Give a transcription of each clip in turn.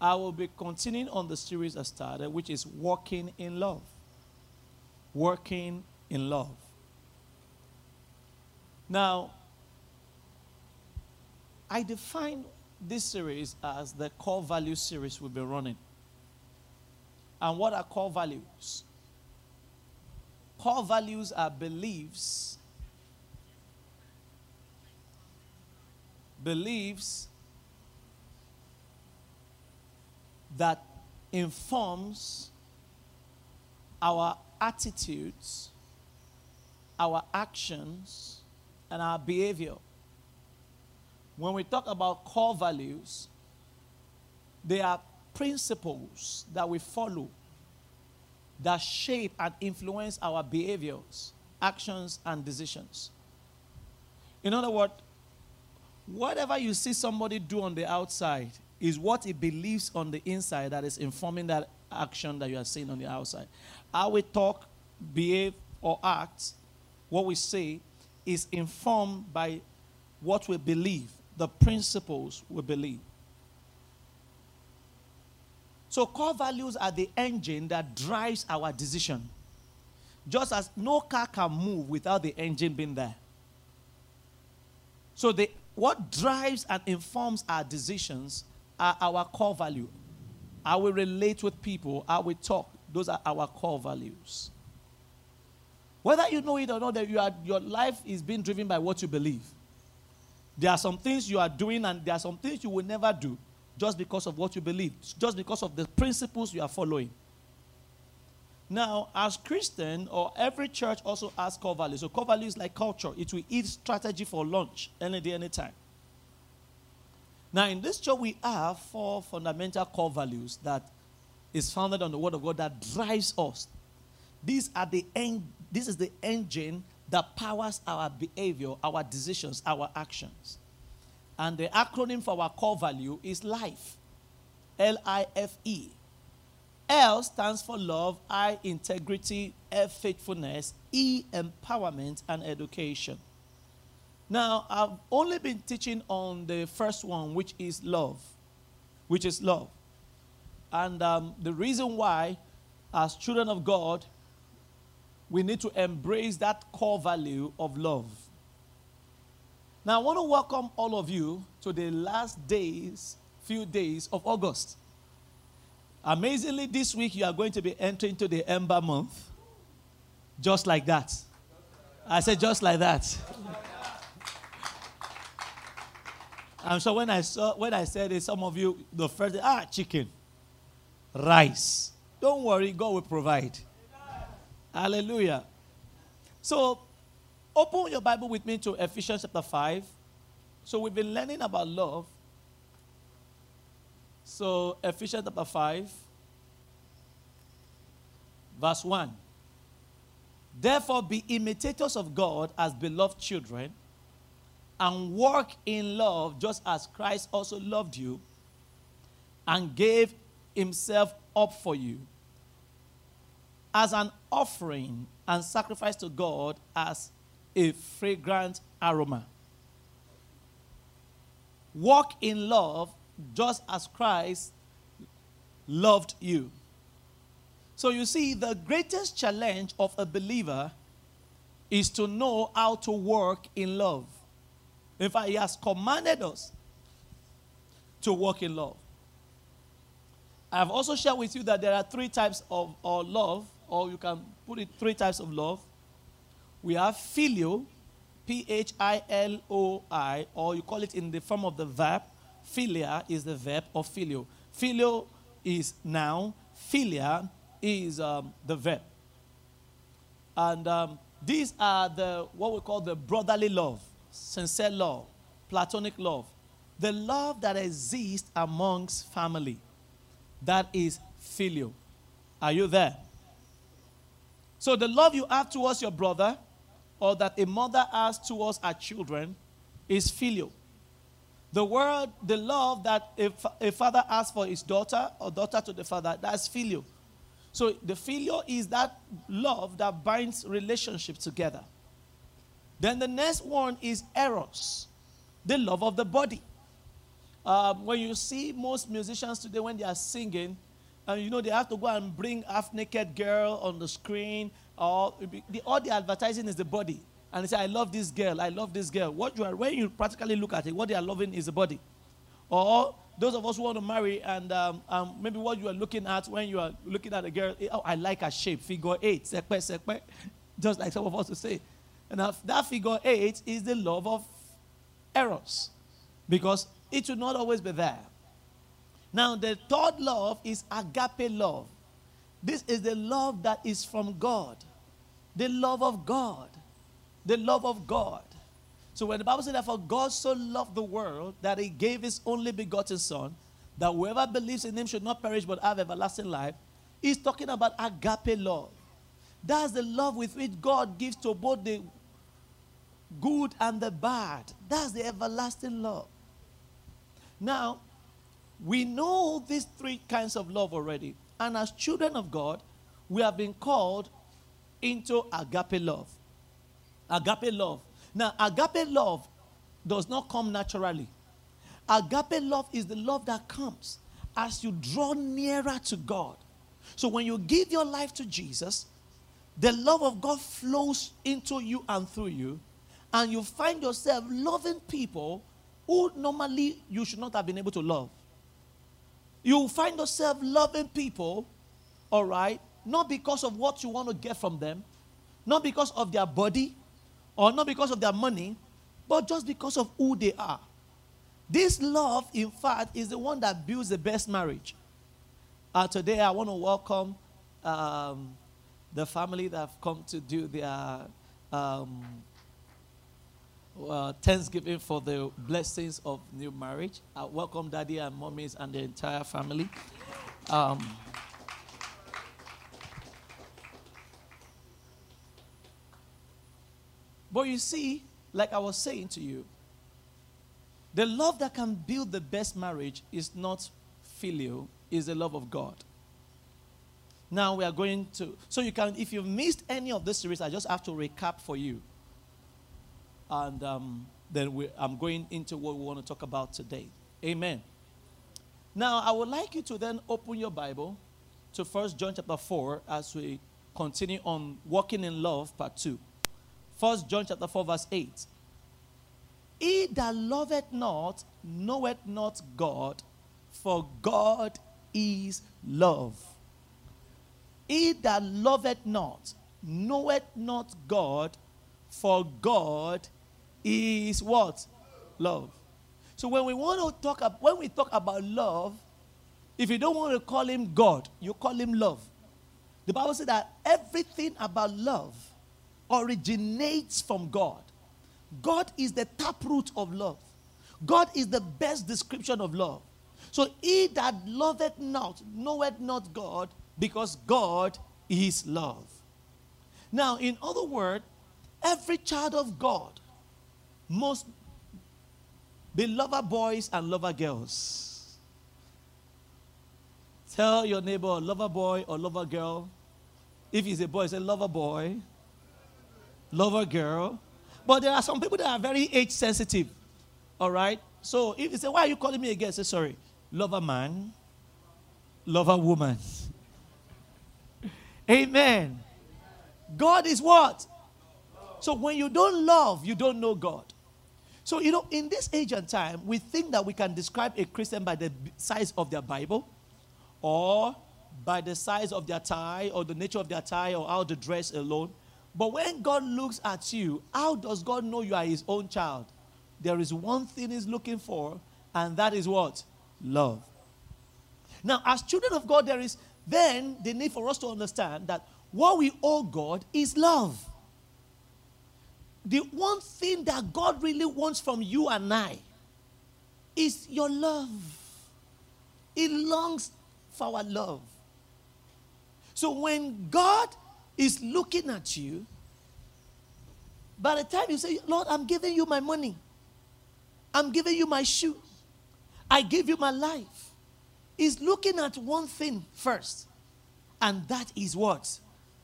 I will be continuing on the series I started, which is Walking in Love. Working in Love. Now, I define this series as the core value series we've been running. And what are core values? Core values are beliefs, beliefs that informs our attitudes, our actions, and our behavior. When we talk about core values, they are principles that we follow that shape and influence our behaviors, actions, and decisions. In other words, whatever you see somebody do on the outside is what he believes on the inside that is informing that action that you are seeing on the outside. How we talk, behave, or act, what we say, is informed by what we believe, the principles we believe. So, core values are the engine that drives our decision. Just as no car can move without the engine being there. So, the, what drives and informs our decisions are our core value. How we relate with people, how we talk, those are our core values. Whether you know it or not, that you are, your life is being driven by what you believe. There are some things you are doing, and there are some things you will never do just because of what you believe, just because of the principles you are following. Now, as Christian or every church also has core values. So core values like culture. It will eat strategy for lunch any day, anytime. Now, in this church, we have four fundamental core values that is founded on the Word of God that drives us. These are the en- this is the engine that powers our behavior, our decisions, our actions. And the acronym for our core value is LIFE. L I F E. L stands for love, I, integrity, F, faithfulness, E, empowerment, and education. Now, I've only been teaching on the first one, which is love. Which is love. And um, the reason why, as children of God, we need to embrace that core value of love. Now, I want to welcome all of you to the last days, few days of August. Amazingly, this week you are going to be entering into the Ember month. Just like that. I said, just like that. And so when I saw when I said it, some of you the first ah chicken, rice. Don't worry, God will provide. Hallelujah. So open your Bible with me to Ephesians chapter 5. So we've been learning about love. So Ephesians chapter 5, verse 1. Therefore, be imitators of God as beloved children and walk in love just as Christ also loved you and gave himself up for you as an offering and sacrifice to God as a fragrant aroma. Walk in love just as Christ loved you. So you see, the greatest challenge of a believer is to know how to work in love. In fact, He has commanded us to walk in love. I've also shared with you that there are three types of or love, or you can put it three types of love. We have filial, P H I L O I, or you call it in the form of the verb. Philia is the verb of filial. Filial is noun, philia is um, the verb. And um, these are the what we call the brotherly love sincere love, platonic love, the love that exists amongst family. That is filial. Are you there? So, the love you have towards your brother or that a mother has towards her children is filial. The word, the love that a, a father has for his daughter or daughter to the father, that's filial. So, the filial is that love that binds relationships together. Then the next one is eros, the love of the body. Um, when you see most musicians today when they are singing, and you know they have to go and bring half naked girl on the screen, or the, all the advertising is the body, and they say, "I love this girl, I love this girl." What you are when you practically look at it, what they are loving is the body, or those of us who want to marry and um, um, maybe what you are looking at when you are looking at a girl, oh, I like her shape, figure eight, sekpe, sekpe, just like some of us would say. And that figure eight is the love of eros because it will not always be there. Now, the third love is agape love. This is the love that is from God, the love of God, the love of God. So when the Bible says that for God so loved the world that he gave his only begotten son, that whoever believes in him should not perish but have everlasting life, he's talking about agape love. That's the love with which God gives to both the good and the bad. That's the everlasting love. Now, we know these three kinds of love already. And as children of God, we have been called into agape love. Agape love now, agape love does not come naturally. Agape love is the love that comes as you draw nearer to God. So when you give your life to Jesus, the love of God flows into you and through you, and you find yourself loving people who normally you should not have been able to love. You find yourself loving people, all right, not because of what you want to get from them, not because of their body, or not because of their money, but just because of who they are. This love, in fact, is the one that builds the best marriage. Uh, today, I want to welcome um, the family that have come to do their um, uh, Thanksgiving for the blessings of new marriage. I welcome daddy and mommies and the entire family. Um, But you see, like I was saying to you, the love that can build the best marriage is not filial, is the love of God. Now we are going to, so you can, if you've missed any of this series, I just have to recap for you. And um, then we, I'm going into what we want to talk about today. Amen. Now I would like you to then open your Bible to First John chapter 4 as we continue on walking in love, part 2. First John chapter 4, verse 8. He that loveth not knoweth not God, for God is love. He that loveth not knoweth not God, for God is what? Love. So when we want to talk about, when we talk about love, if you don't want to call him God, you call him love. The Bible says that everything about love originates from God. God is the taproot of love. God is the best description of love. So he that loveth not knoweth not God, because God is love. Now, in other words, every child of God must beloved boys and lover girls. Tell your neighbor, lover boy or lover girl. If he's a boy, say lover boy lover girl. But there are some people that are very age sensitive. All right? So if you say, Why are you calling me again? Say, Sorry. Lover man, lover woman. Amen. God is what? So when you don't love, you don't know God. So, you know, in this age and time, we think that we can describe a Christian by the size of their Bible or by the size of their tie or the nature of their tie or how they dress alone. But when God looks at you, how does God know you are his own child? There is one thing he's looking for, and that is what? Love. Now, as children of God, there is then the need for us to understand that what we owe God is love. The one thing that God really wants from you and I is your love. He longs for our love. So when God is looking at you, by the time you say, Lord, I'm giving you my money, I'm giving you my shoe, I give you my life, He's looking at one thing first, and that is what?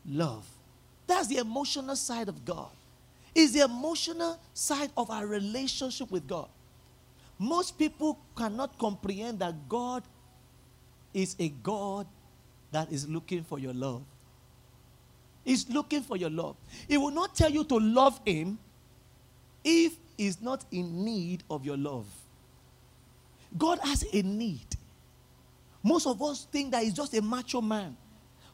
Love. That's the emotional side of God. Is the emotional side of our relationship with God. Most people cannot comprehend that God is a God that is looking for your love. He's looking for your love. He will not tell you to love Him if He's not in need of your love. God has a need. Most of us think that He's just a macho man,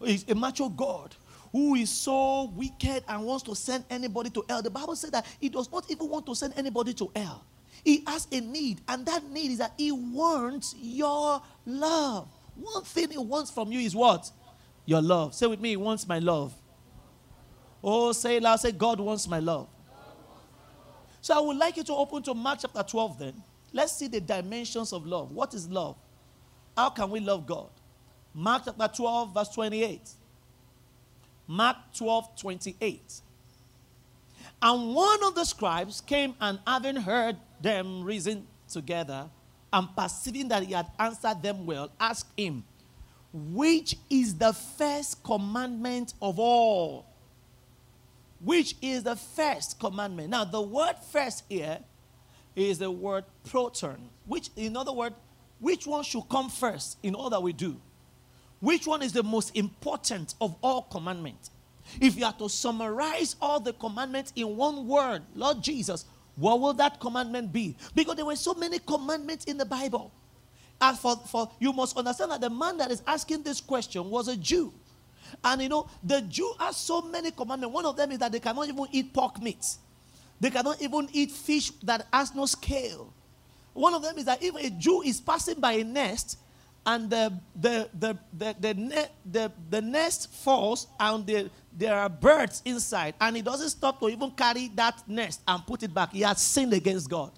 He's a macho God who is so wicked and wants to send anybody to hell. The Bible said that He does not even want to send anybody to hell. He has a need, and that need is that He wants your love. One thing He wants from you is what? Your love. Say with me, He wants my love. Oh, say loud. Say, God wants my love. So I would like you to open to Mark chapter 12 then. Let's see the dimensions of love. What is love? How can we love God? Mark chapter 12, verse 28. Mark 12, 28. And one of the scribes came and having heard them reason together and perceiving that he had answered them well, asked him, Which is the first commandment of all? Which is the first commandment? Now, the word first here is the word proton, which, in other words, which one should come first in all that we do? Which one is the most important of all commandments? If you are to summarize all the commandments in one word, Lord Jesus, what will that commandment be? Because there were so many commandments in the Bible. And for, for you must understand that the man that is asking this question was a Jew. And you know, the Jew has so many commandments. One of them is that they cannot even eat pork meat. They cannot even eat fish that has no scale. One of them is that if a Jew is passing by a nest and the, the, the, the, the, the, the, the nest falls and the, there are birds inside and he doesn't stop to even carry that nest and put it back, he has sinned against God.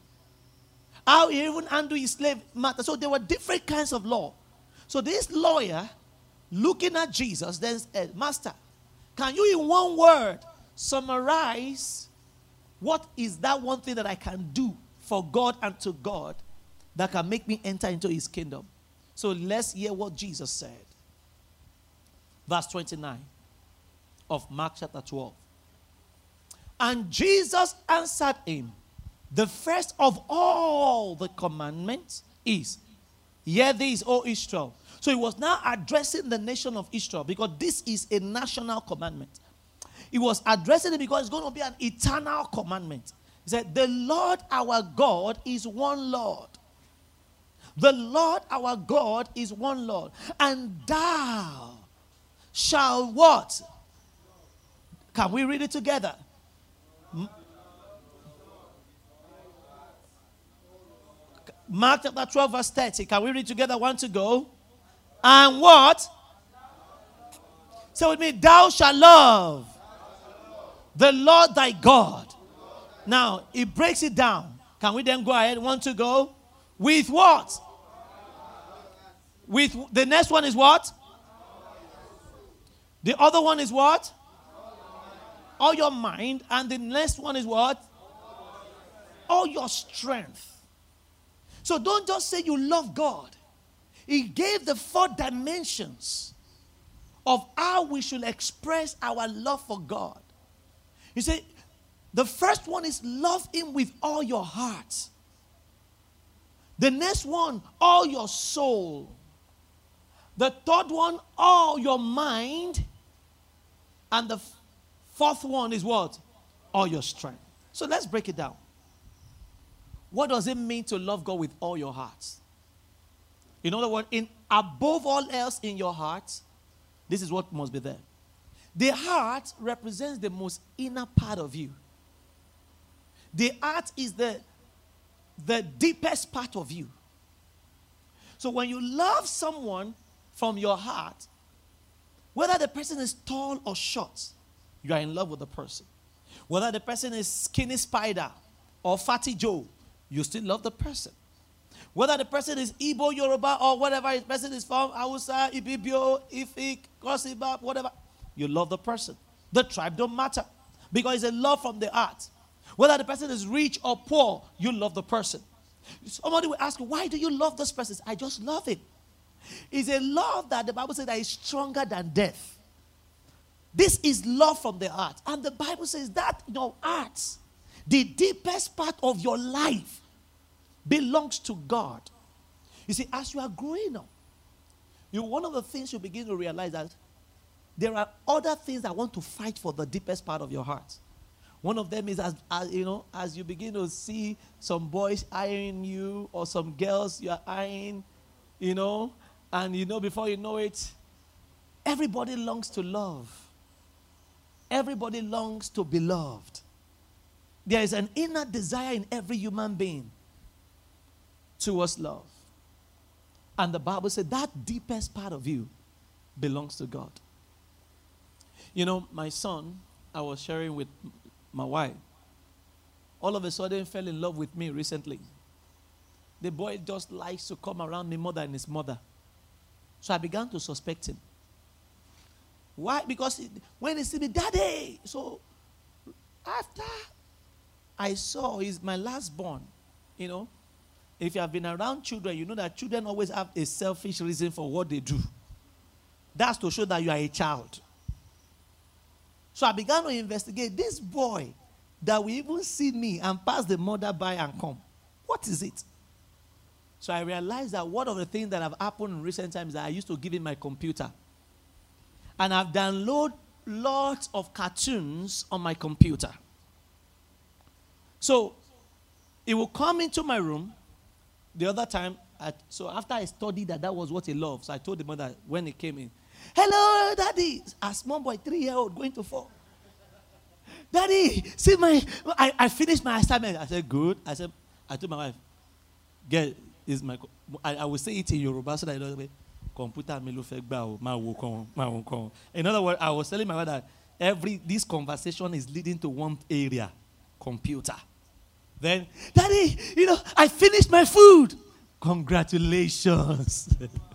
How he even undo his slave matter. So there were different kinds of law. So this lawyer looking at Jesus then said, Master, can you in one word summarize what is that one thing that I can do for God and to God that can make me enter into his kingdom? So let's hear what Jesus said. Verse 29 of Mark chapter 12. And Jesus answered him, The first of all the commandments is, Hear this, O Israel. So he was now addressing the nation of Israel because this is a national commandment. He was addressing it because it's going to be an eternal commandment. He said, The Lord our God is one Lord. The Lord our God is one Lord. And thou shall what? Can we read it together? Mark chapter 12, verse 30. Can we read together? One to go. And what? Say with me, thou shalt love the Lord thy God. Now, it breaks it down. Can we then go ahead? Want to go? With what? With the next one is what? The other one is what? All your mind. And the next one is what? All your strength. So don't just say you love God. He gave the four dimensions of how we should express our love for God. You see, the first one is love Him with all your heart. The next one, all your soul. The third one, all your mind. And the fourth one is what? All your strength. So let's break it down. What does it mean to love God with all your heart? In other words, in above all else in your heart, this is what must be there. The heart represents the most inner part of you. The heart is the, the deepest part of you. So when you love someone from your heart, whether the person is tall or short, you are in love with the person. Whether the person is skinny spider or fatty Joe, you still love the person. Whether the person is Igbo, Yoruba, or whatever the person is from, Hausa, Ibibio, Efik, Kosiba, whatever, you love the person. The tribe don't matter because it's a love from the heart. Whether the person is rich or poor, you love the person. Somebody will ask, why do you love this person? I just love him. It's a love that the Bible says that is stronger than death. This is love from the heart. And the Bible says that your heart, the deepest part of your life, belongs to God. You see, as you are growing up, you one of the things you begin to realize that there are other things that want to fight for the deepest part of your heart. One of them is as, as you know, as you begin to see some boys eyeing you or some girls you are eyeing, you know, and you know before you know it, everybody longs to love. Everybody longs to be loved. There is an inner desire in every human being towards love. And the Bible said that deepest part of you belongs to God. You know, my son, I was sharing with my wife, all of a sudden fell in love with me recently. The boy just likes to come around me more than his mother. So I began to suspect him. Why? Because when he see me, daddy. So after I saw he's my last born, you know, if you have been around children, you know that children always have a selfish reason for what they do. That's to show that you are a child. So I began to investigate this boy that will even see me and pass the mother by and come. What is it? So I realized that one of the things that have happened in recent times that I used to give him my computer. And I've downloaded lots of cartoons on my computer. So he will come into my room. The other time, so after I studied that that was what he loves, so I told the mother when he came in, Hello, daddy. A small boy, three year old, going to four. Daddy, see my, I, I finished my assignment. I said, good. I said, I told my wife, girl, is my, I, I will say it in Yoruba so that I don't computer me lo fẹ́ gbà o máa wo kan. In other words, I was telling my wife that every this conversation is leading to one area, computer. Then, Daddy, you know, I finished my food. Congratulations.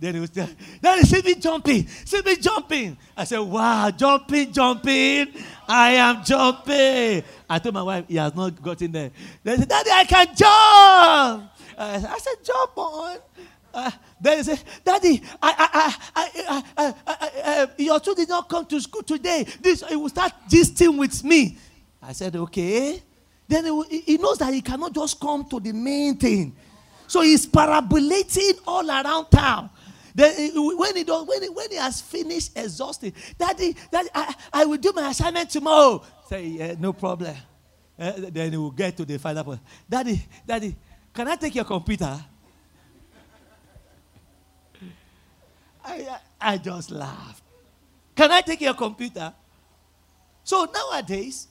then he was there. Daddy, see me jumping. See me jumping. I said, Wow, jumping, jumping. I am jumping. I told my wife, he has not gotten there. Then he said, Daddy, I can jump. I said, Jump on. Uh, then he said, Daddy, I, I, I, I, your two did not come to school today. This he will start this gisting with me. I said, Okay. Then he, he knows that he cannot just come to the main thing. So he's parabolating all around town. Then when he when he, when he has finished exhausting, Daddy, Daddy, I, I will do my assignment tomorrow. Say, yeah, no problem. Uh, then he will get to the final point. Daddy, Daddy, can I take your computer? I, I, I just laughed. Can I take your computer? So nowadays,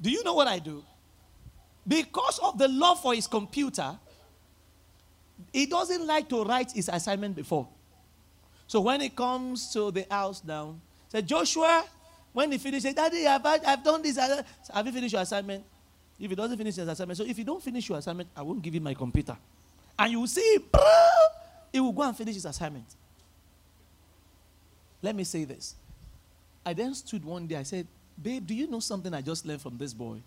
do you know what I do? Because of the love for his computer, he doesn't like to write his assignment before. So when he comes to the house now, say, Joshua, when he finishes, Daddy, I've, I've done this. Have you finished your assignment? If he doesn't finish his assignment, so if you don't finish your assignment, I won't give him my computer. And you will see, he will go and finish his assignment. Let me say this. I then stood one day, I said, Babe, do you know something I just learned from this boy?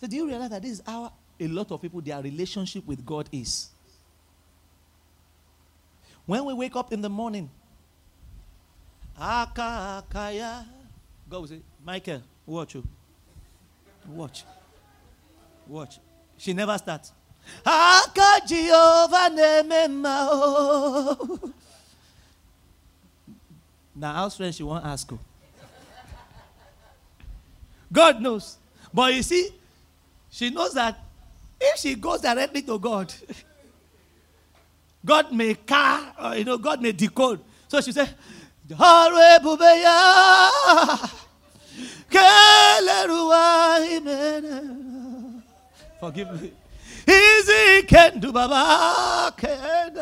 So do you realize that this is how a lot of people, their relationship with God is? When we wake up in the morning, Aka Akaya, God will say, Michael, watch you. Watch. Watch. She never starts. Aka Jehovah Nemema. Oh. Now, house friend, she won't ask you. God knows. But you see, she knows that if she goes directly to God, God may car, or, you know, God may decode. So she said, Forgive me. Easy can do baba can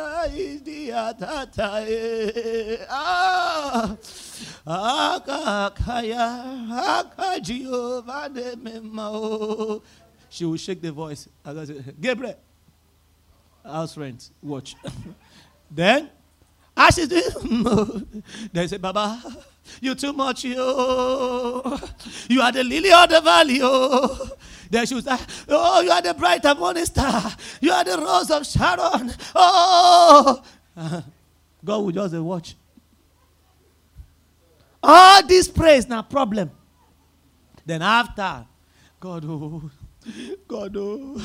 ah memo. She will shake the voice. Gabriel, house rent. Watch. then, as she's doing, they say, Baba, you too much, yo. You are the lily of the valley, oh. Then she was like, Oh, you are the bright and morning star. You are the rose of Sharon. Oh. God will just watch. All this praise now problem. Then after, God, oh, God, oh,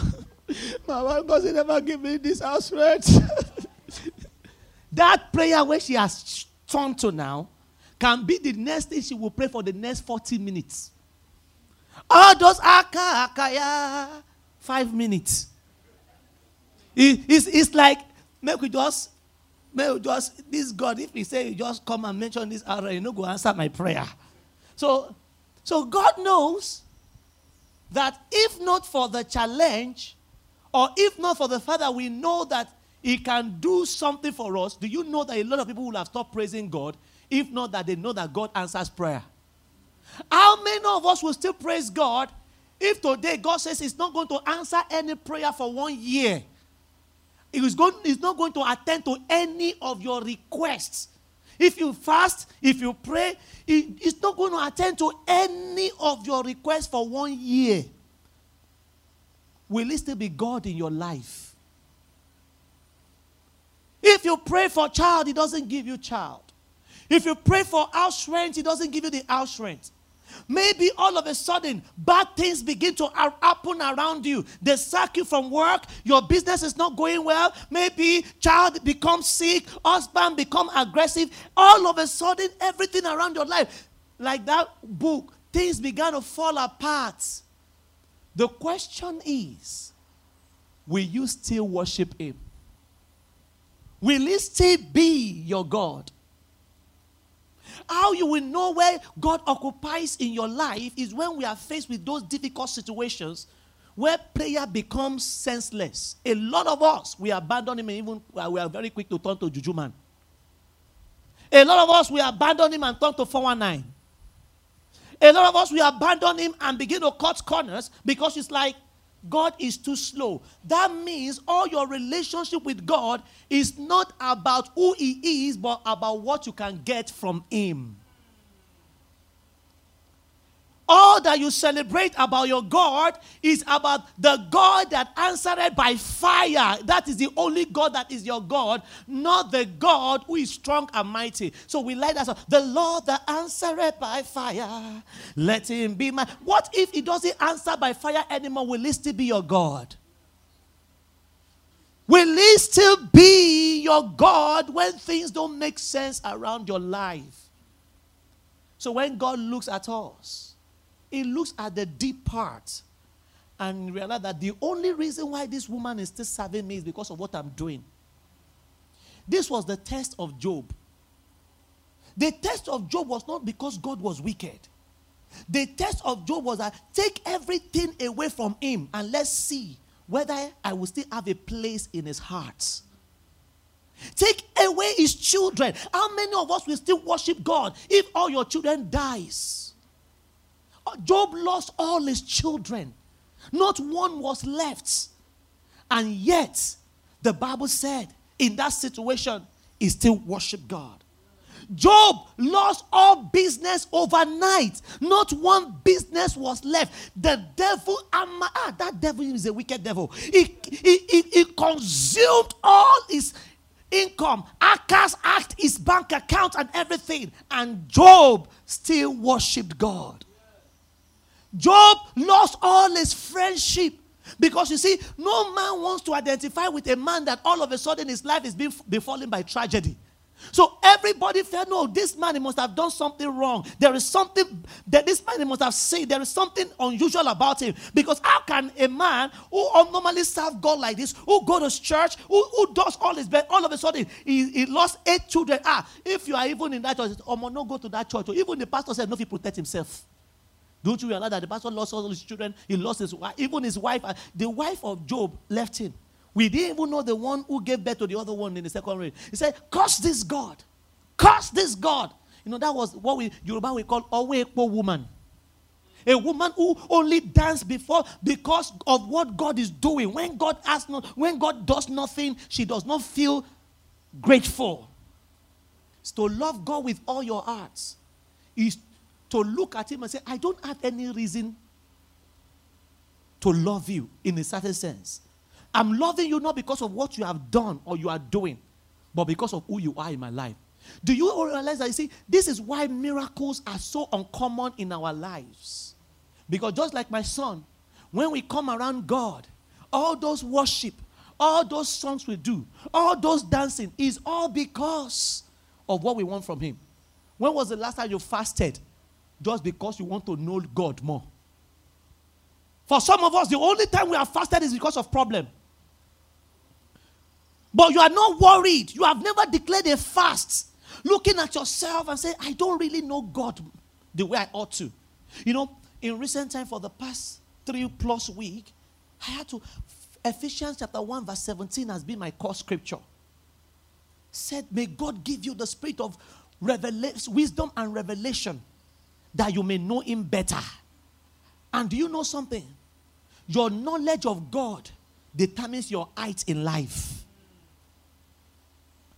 My wife doesn't ever give me this house rent. that prayer where she has turned to now can be the next thing she will pray for the next 40 minutes. All those aka akaya five minutes. It, it's, it's like make we just may we just this God if he say just come and mention this hour you know go answer my prayer. So so God knows that if not for the challenge or if not for the fact that we know that he can do something for us, do you know that a lot of people will have stopped praising God if not that they know that God answers prayer? How many of us will still praise God if today God says He's not going to answer any prayer for one year? He's, going, he's not going to attend to any of your requests. If you fast, if you pray, he, he's not going to attend to any of your requests for one year. Will it still be God in your life? If you pray for child, he doesn't give you child. If you pray for house rent, he doesn't give you the house rent. Maybe all of a sudden, bad things begin to happen around you. They sack you from work. Your business is not going well. Maybe child becomes sick. Husband become aggressive. All of a sudden, everything around your life, like that book, things began to fall apart. The question is, will you still worship him? Will he still be your God? How you will know where God occupies in your life is when we are faced with those difficult situations where prayer becomes senseless. A lot of us, we abandon him and even uh, we are very quick to turn to Juju man. A lot of us, we abandon him and turn to 419. A lot of us, we abandon him and begin to cut corners because it's like, God is too slow. That means all your relationship with God is not about who He is, but about what you can get from Him. All that you celebrate about your God is about the God that answered by fire. That is the only God that is your God, not the God who is strong and mighty. So we like that. The Lord that answered by fire, let him be my. What if he doesn't answer by fire anymore? Will he still be your God? Will he still be your God when things don't make sense around your life? So when God looks at us, he looks at the deep part and realize that the only reason why this woman is still serving me is because of what I'm doing. This was the test of Job. The test of Job was not because God was wicked. The test of Job was that take everything away from him and let's see whether I will still have a place in his heart. Take away his children. How many of us will still worship God if all your children dies? Job lost all his children, not one was left. And yet, the Bible said in that situation, he still worshiped God. Job lost all business overnight. Not one business was left. The devil, ah, that devil is a wicked devil. He, he, he, he consumed all his income, Acaz act his bank account and everything. And Job still worshiped God. Job lost all his friendship. Because you see, no man wants to identify with a man that all of a sudden his life is being befallen by tragedy. So everybody felt, no, this man he must have done something wrong. There is something that this man he must have said. There is something unusual about him. Because how can a man who normally serve God like this, who go to church, who, who does all his best, all of a sudden he, he lost eight children? Ah, if you are even in that church, oh, no, go to that church. Or even the pastor said, no, he protect himself. Don't you realize that the pastor lost all his children? He lost his wife, even his wife. The wife of Job left him. We didn't even know the one who gave birth to the other one in the second reign. He said, Curse this God. Curse this God. You know, that was what we Yoruba we call Owepo woman. A woman who only danced before because of what God is doing. When God asks not, when God does nothing, she does not feel grateful. To love God with all your hearts. Is to look at him and say, I don't have any reason to love you in a certain sense. I'm loving you not because of what you have done or you are doing, but because of who you are in my life. Do you realize that? You see, this is why miracles are so uncommon in our lives. Because just like my son, when we come around God, all those worship, all those songs we do, all those dancing is all because of what we want from Him. When was the last time you fasted? Just because you want to know God more. For some of us, the only time we have fasted is because of problem. But you are not worried. You have never declared a fast. Looking at yourself and say, I don't really know God the way I ought to. You know, in recent time, for the past three plus week, I had to. Ephesians chapter 1, verse 17 has been my core scripture. Said, May God give you the spirit of revelation, wisdom and revelation that you may know Him better. And do you know something? Your knowledge of God determines your height in life.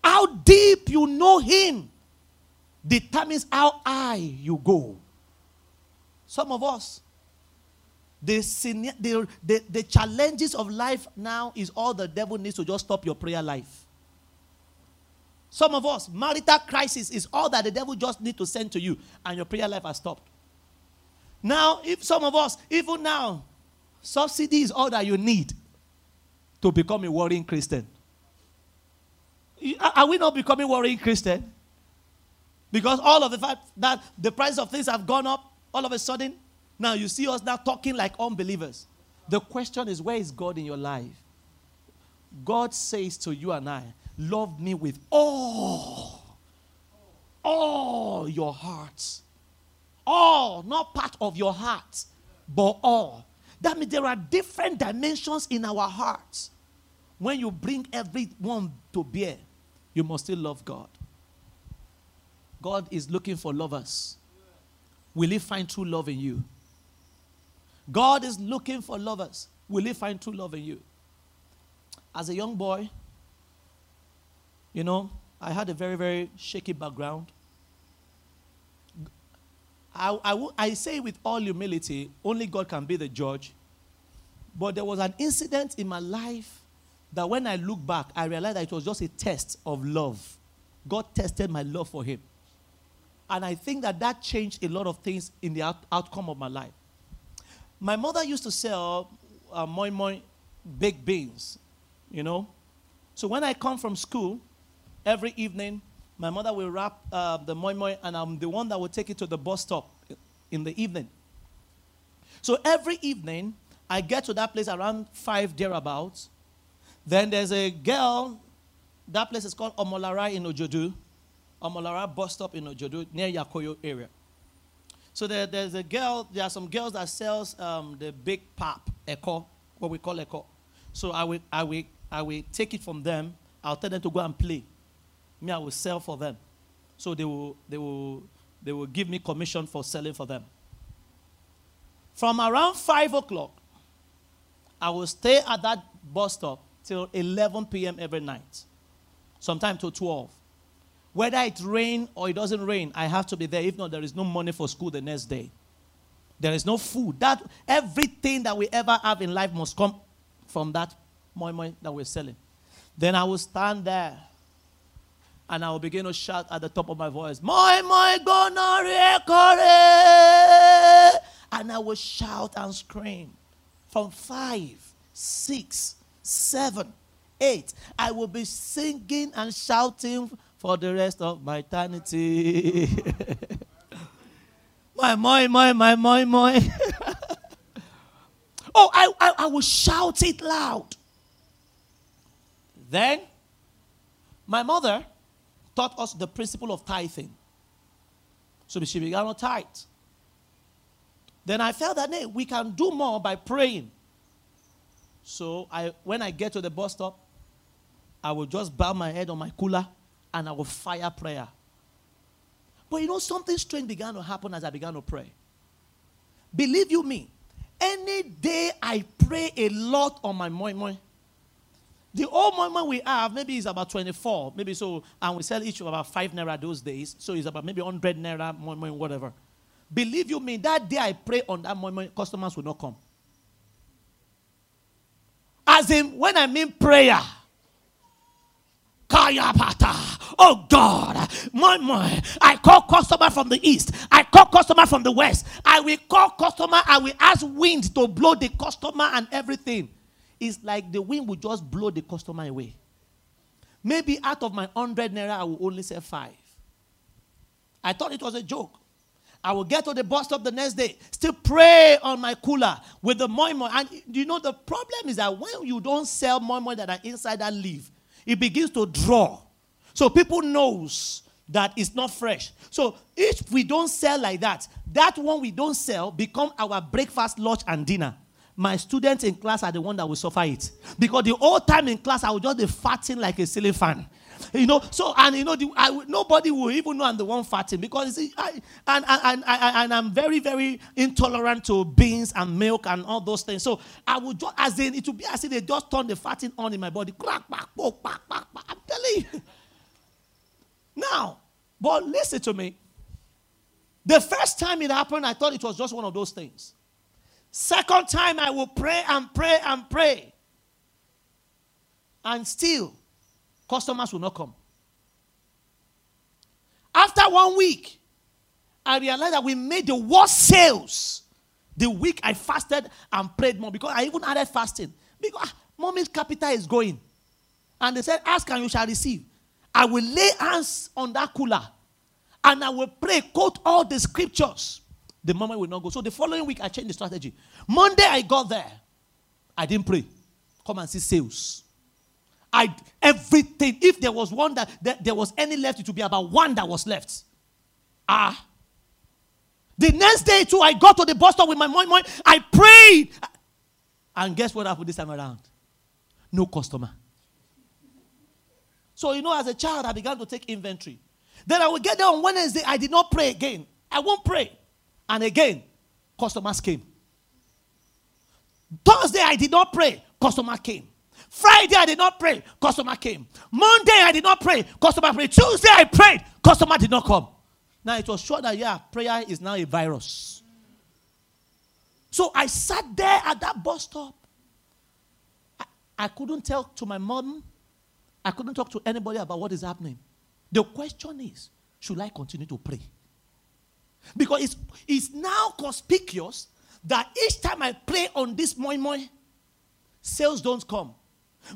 How deep you know Him determines how high you go. Some of us, the, the, the, the challenges of life now is all the devil needs to just stop your prayer life. Some of us, marital crisis is all that the devil just need to send to you, and your prayer life has stopped. Now, if some of us, even now, subsidy is all that you need to become a worrying Christian. Are we not becoming worrying Christian? Because all of the fact that the price of things have gone up, all of a sudden, now you see us now talking like unbelievers. The question is, where is God in your life? God says to you and I, Love me with all, all your heart. All, not part of your heart, but all. That means there are different dimensions in our hearts. When you bring everyone to bear, you must still love God. God is looking for lovers. Will He find true love in you? God is looking for lovers. Will He find true love in you? As a young boy, you know, I had a very, very shaky background. I, I, I say with all humility, only God can be the judge. But there was an incident in my life that when I look back, I realized that it was just a test of love. God tested my love for Him. And I think that that changed a lot of things in the out- outcome of my life. My mother used to sell uh, moi moi baked beans, you know. So when I come from school, every evening, my mother will wrap uh, the moi moi, and I'm the one that will take it to the bus stop in the evening. So every evening, I get to that place around five thereabouts. Then there's a girl, that place is called Omolara in Ojodu. Omolara bus stop in Ojodu near Yakoyo area. So there, there's a girl, there are some girls that sells um, the big pop, eko, what we call eko. So I will, I, will, I will take it from them. I'll tell them to go and play. Me, I will sell for them. So they will, they will, they will give me commission for selling for them. From around 5 o'clock, I will stay at that bus stop till 11 p.m. every night, sometime till 12. Whether it rain or it doesn't rain, I have to be there. If not, there is no money for school the next day. There is no food. That everything that we ever have in life must come from that moi that we're selling. Then I will stand there and I will begin to shout at the top of my voice, Moi moi gonorrhea And I will shout and scream from five, six, seven, eight. I will be singing and shouting for the rest of my eternity. my moi, moi, my moi, moi. oh, I, I, I will shout it loud. Then, my mother taught us the principle of tithing. So she began to tithe. Then I felt that hey, we can do more by praying. So I, when I get to the bus stop, I will just bow my head on my cooler and I will fire prayer. But you know, something strange began to happen as I began to pray. Believe you me, any day I pray a lot on my moi moi, the old moi we have, maybe it's about 24, maybe so, and we sell each of about 5 naira those days, so it's about maybe 100 naira, whatever. Believe you me, that day I pray on that moi, customers will not come. As in, when I mean prayer, Kaya Pata. Oh God, my my, I call customer from the east. I call customer from the west. I will call customer. I will ask wind to blow the customer and everything. It's like the wind will just blow the customer away. Maybe out of my 100 naira, I will only sell five. I thought it was a joke. I will get to the bus stop the next day, still pray on my cooler with the moi moi. And you know, the problem is that when you don't sell moi moi that are inside that leaf, it begins to draw. So people knows that it's not fresh. So if we don't sell like that, that one we don't sell become our breakfast, lunch, and dinner. My students in class are the one that will suffer it. Because the whole time in class, I will just be farting like a ceiling fan. You know, so and you know, the, I, nobody will even know I'm the one farting because see, I, and, and, and, and I'm very, very intolerant to beans and milk and all those things. So I would just, as in, it would be as if they just turn the farting on in my body. Crack, back, back, back. I'm telling you. Now, but listen to me. The first time it happened, I thought it was just one of those things. Second time, I will pray and pray and pray. And still, customers will not come. After one week, I realized that we made the worst sales the week I fasted and prayed more because I even added fasting. Because ah, mommy's capital is going. And they said, Ask and you shall receive. I will lay hands on that cooler and I will pray, quote all the scriptures. The moment will not go. So the following week, I changed the strategy. Monday, I got there. I didn't pray. Come and see sales. I everything. If there was one that, that there was any left, it would be about one that was left. Ah. The next day too, I got to the bus stop with my mom. I prayed, and guess what happened this time around? No customer. So, you know, as a child, I began to take inventory. Then I would get there on Wednesday, I did not pray again. I won't pray. And again, customers came. Thursday, I did not pray. Customer came. Friday, I did not pray. Customer came. Monday, I did not pray. Customer prayed. Tuesday, I prayed. Customer did not come. Now, it was sure that, yeah, prayer is now a virus. So I sat there at that bus stop. I, I couldn't tell to my mom I couldn't talk to anybody about what is happening. The question is, should I continue to pray? Because it's, it's now conspicuous that each time I pray on this moi moi, sales don't come.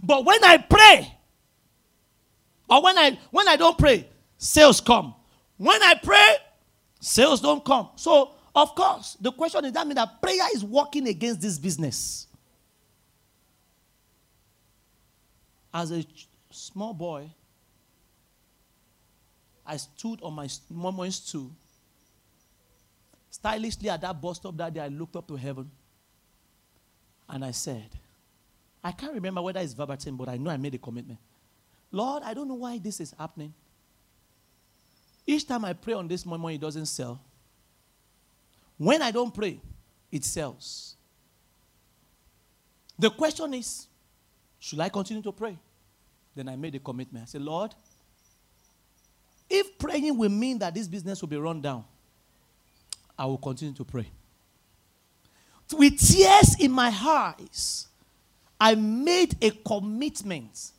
But when I pray, or when I when I don't pray, sales come. When I pray, sales don't come. So, of course, the question is that mean that prayer is working against this business. As a small boy, I stood on my mama's stool. Stylishly at that bus stop that day, I looked up to heaven and I said, I can't remember whether it's verbatim, but I know I made a commitment. Lord, I don't know why this is happening. Each time I pray on this moment, it doesn't sell. When I don't pray, it sells. The question is, should I continue to pray? Then I made a commitment. I said, Lord, if praying will mean that this business will be run down, I will continue to pray. With tears in my eyes, I made a commitment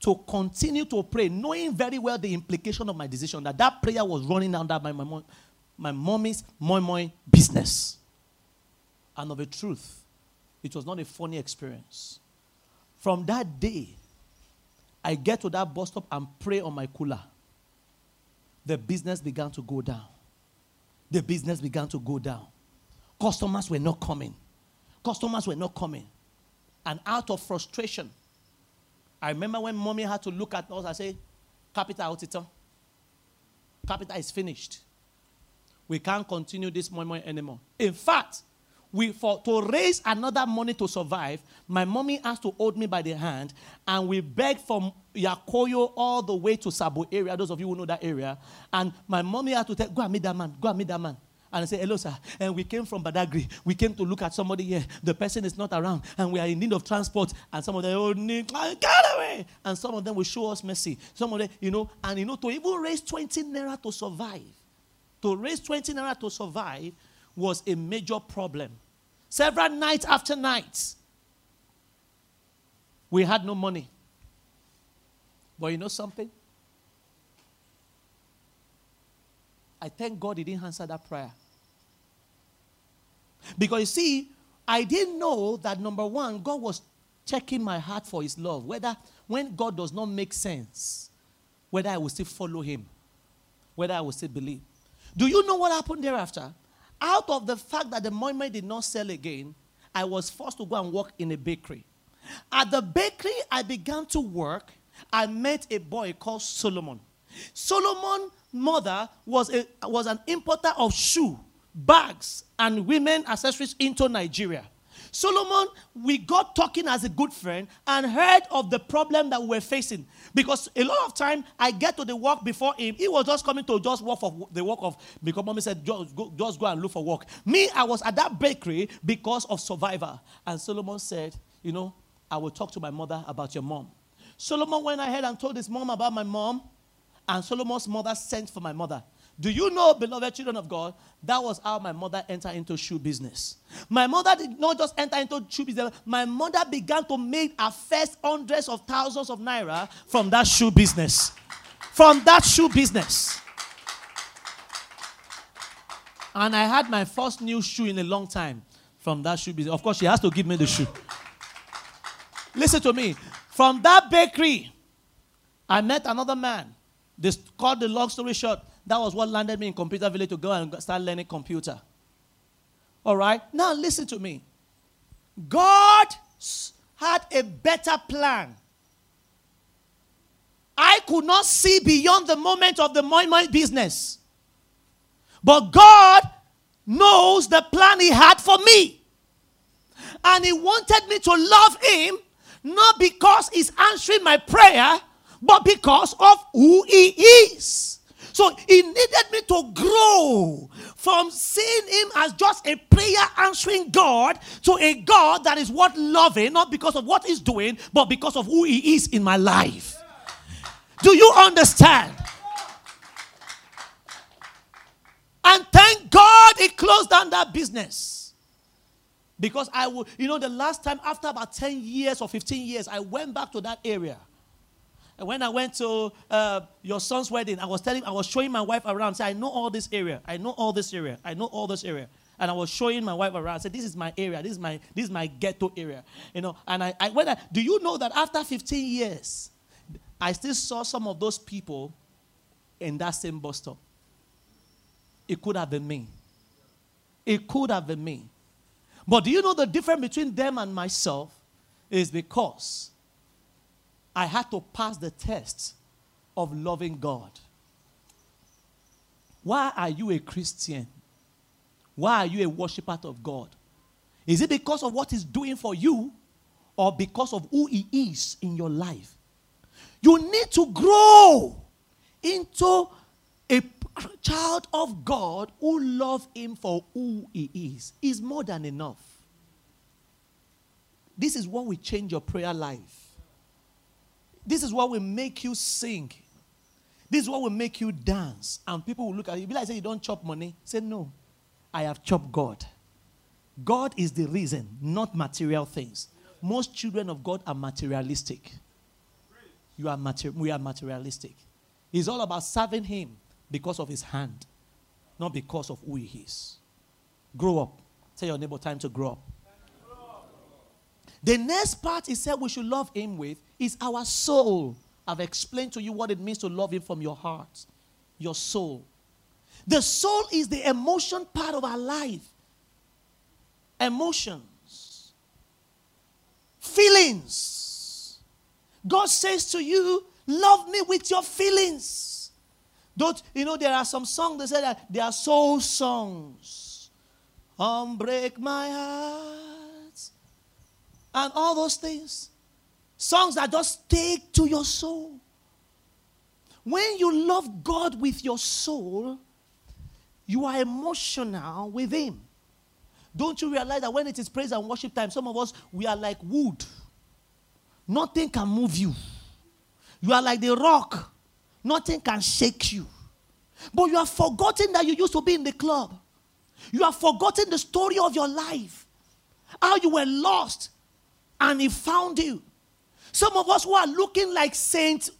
to continue to pray, knowing very well the implication of my decision that that prayer was running that my, my, my mommy's moi moi business. And of a truth, it was not a funny experience. From that day, I get to that bus stop and pray on my cooler. The business began to go down. The business began to go down. Customers were not coming. Customers were not coming. And out of frustration, I remember when mommy had to look at us and say, Capital Otito, capital is finished. We can't continue this moment anymore. In fact, we for to raise another money to survive, my mommy has to hold me by the hand, and we begged from Yakoyo all the way to Sabo area. Those of you who know that area, and my mommy had to tell, go and meet that man, go and meet that man. And I say, Hello, sir. And we came from Badagry. We came to look at somebody here. The person is not around, and we are in need of transport. And some of them, oh, need, ah, get away. And some of them will show us mercy. Some of them, you know, and you know, to even raise 20 naira to survive, to raise 20 naira to survive was a major problem. Several nights after nights, we had no money. But you know something? I thank God he didn't answer that prayer. Because you see, I didn't know that number one, God was checking my heart for his love, whether when God does not make sense, whether I will still follow him, whether I will still believe. Do you know what happened thereafter? Out of the fact that the moi did not sell again, I was forced to go and work in a bakery. At the bakery, I began to work. I met a boy called Solomon. Solomon mother was, a, was an importer of shoe, bags, and women accessories into Nigeria. Solomon, we got talking as a good friend and heard of the problem that we were facing. Because a lot of time I get to the work before him. He was just coming to just work for the work of because mommy said, just go, just go and look for work. Me, I was at that bakery because of survivor. And Solomon said, You know, I will talk to my mother about your mom. Solomon went ahead and told his mom about my mom. And Solomon's mother sent for my mother. Do you know, beloved children of God, that was how my mother entered into shoe business. My mother did not just enter into shoe business, my mother began to make her first hundreds of thousands of naira from that shoe business. From that shoe business. And I had my first new shoe in a long time from that shoe business. Of course, she has to give me the shoe. Listen to me. From that bakery, I met another man. This called the long story short. That was what landed me in Computer Village to go and start learning computer. All right? Now listen to me. God had a better plan. I could not see beyond the moment of the moi moi business. But God knows the plan He had for me. And He wanted me to love Him, not because He's answering my prayer, but because of who He is. So he needed me to grow from seeing him as just a prayer answering God to a God that is what loving, not because of what he's doing, but because of who he is in my life. Do you understand? And thank God he closed down that business. Because I would, you know, the last time after about 10 years or 15 years, I went back to that area. When I went to uh, your son's wedding, I was telling, I was showing my wife around. Say, I know all this area. I know all this area. I know all this area. And I was showing my wife around. I said, "This is my area. This is my this is my ghetto area." You know. And I, I when I, do you know that after 15 years, I still saw some of those people in that same bus stop. It could have been me. It could have been me. But do you know the difference between them and myself is because I had to pass the test of loving God. Why are you a Christian? Why are you a worshiper of God? Is it because of what He's doing for you or because of who He is in your life? You need to grow into a child of God who love Him for who He is. Is more than enough. This is what will change your prayer life. This is what will make you sing. This is what will make you dance. And people will look at you. Be like, say, you don't chop money. Say, no. I have chopped God. God is the reason, not material things. Most children of God are materialistic. You are mater- we are materialistic. It's all about serving Him because of His hand, not because of who He is. Grow up. Tell your neighbor, time to grow up. The next part he said we should love him with is our soul. I've explained to you what it means to love him from your heart, your soul. The soul is the emotion part of our life. Emotions, feelings. God says to you, Love me with your feelings. Don't you know there are some songs that say that they are soul songs. Um, break my heart and all those things. Songs that just take to your soul. When you love God with your soul, you are emotional with Him. Don't you realize that when it is praise and worship time, some of us, we are like wood. Nothing can move you. You are like the rock. Nothing can shake you. But you have forgotten that you used to be in the club. You have forgotten the story of your life. How you were lost and he found you. Some of us who are looking like Saint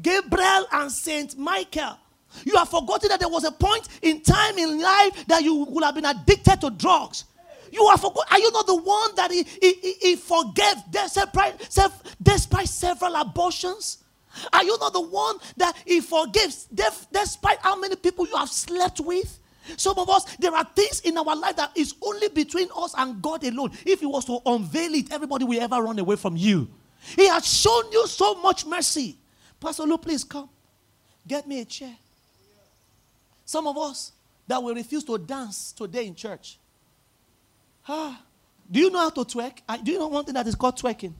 Gabriel and Saint Michael. You have forgotten that there was a point in time in life that you would have been addicted to drugs. You are forgot. Are you not the one that he, he, he, he forgave despite, despite several abortions? Are you not the one that he forgives despite how many people you have slept with? Some of us, there are things in our life that is only between us and God alone. If He was to unveil it, everybody will ever run away from you. He has shown you so much mercy. Pastor Lou, please come. Get me a chair. Some of us that will refuse to dance today in church. Ah, do you know how to twerk? Do you know one thing that is called twerking?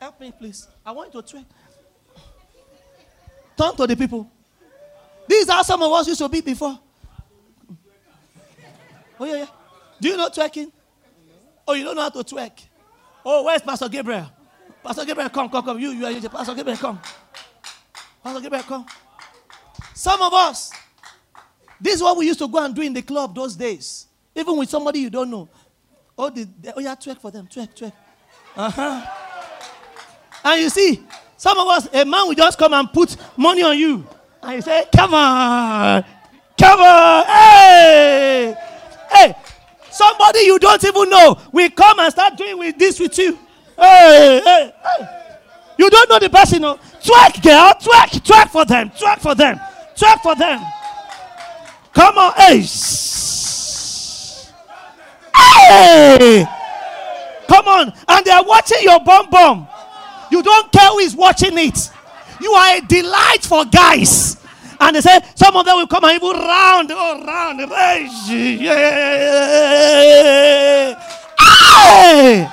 Help me, please. I want you to twerk. Turn to the people. These are some of us used to be before. Oh, yeah, yeah. Do you know twerking? Oh, you don't know how to twerk? Oh, where's Pastor Gabriel? Pastor Gabriel, come, come, come. You, you are Pastor Gabriel, come. Pastor Gabriel, come. Some of us, this is what we used to go and do in the club those days. Even with somebody you don't know. Oh, the, oh yeah, twerk for them. Twerk, twerk. Uh-huh. And you see, some of us, a man will just come and put money on you. And you say, come on. Come on. Somebody you don't even know will come and start doing with this with you. Hey, hey, hey. You don't know the person. No? Twerk, girl. Twerk. Twerk for them. Twerk for them. Twerk for them. Come on. Hey. Hey. Come on. And they are watching your bum bum. You don't care who is watching it. You are a delight for guys. And they say some of them will come and even round, oh, round. Hey!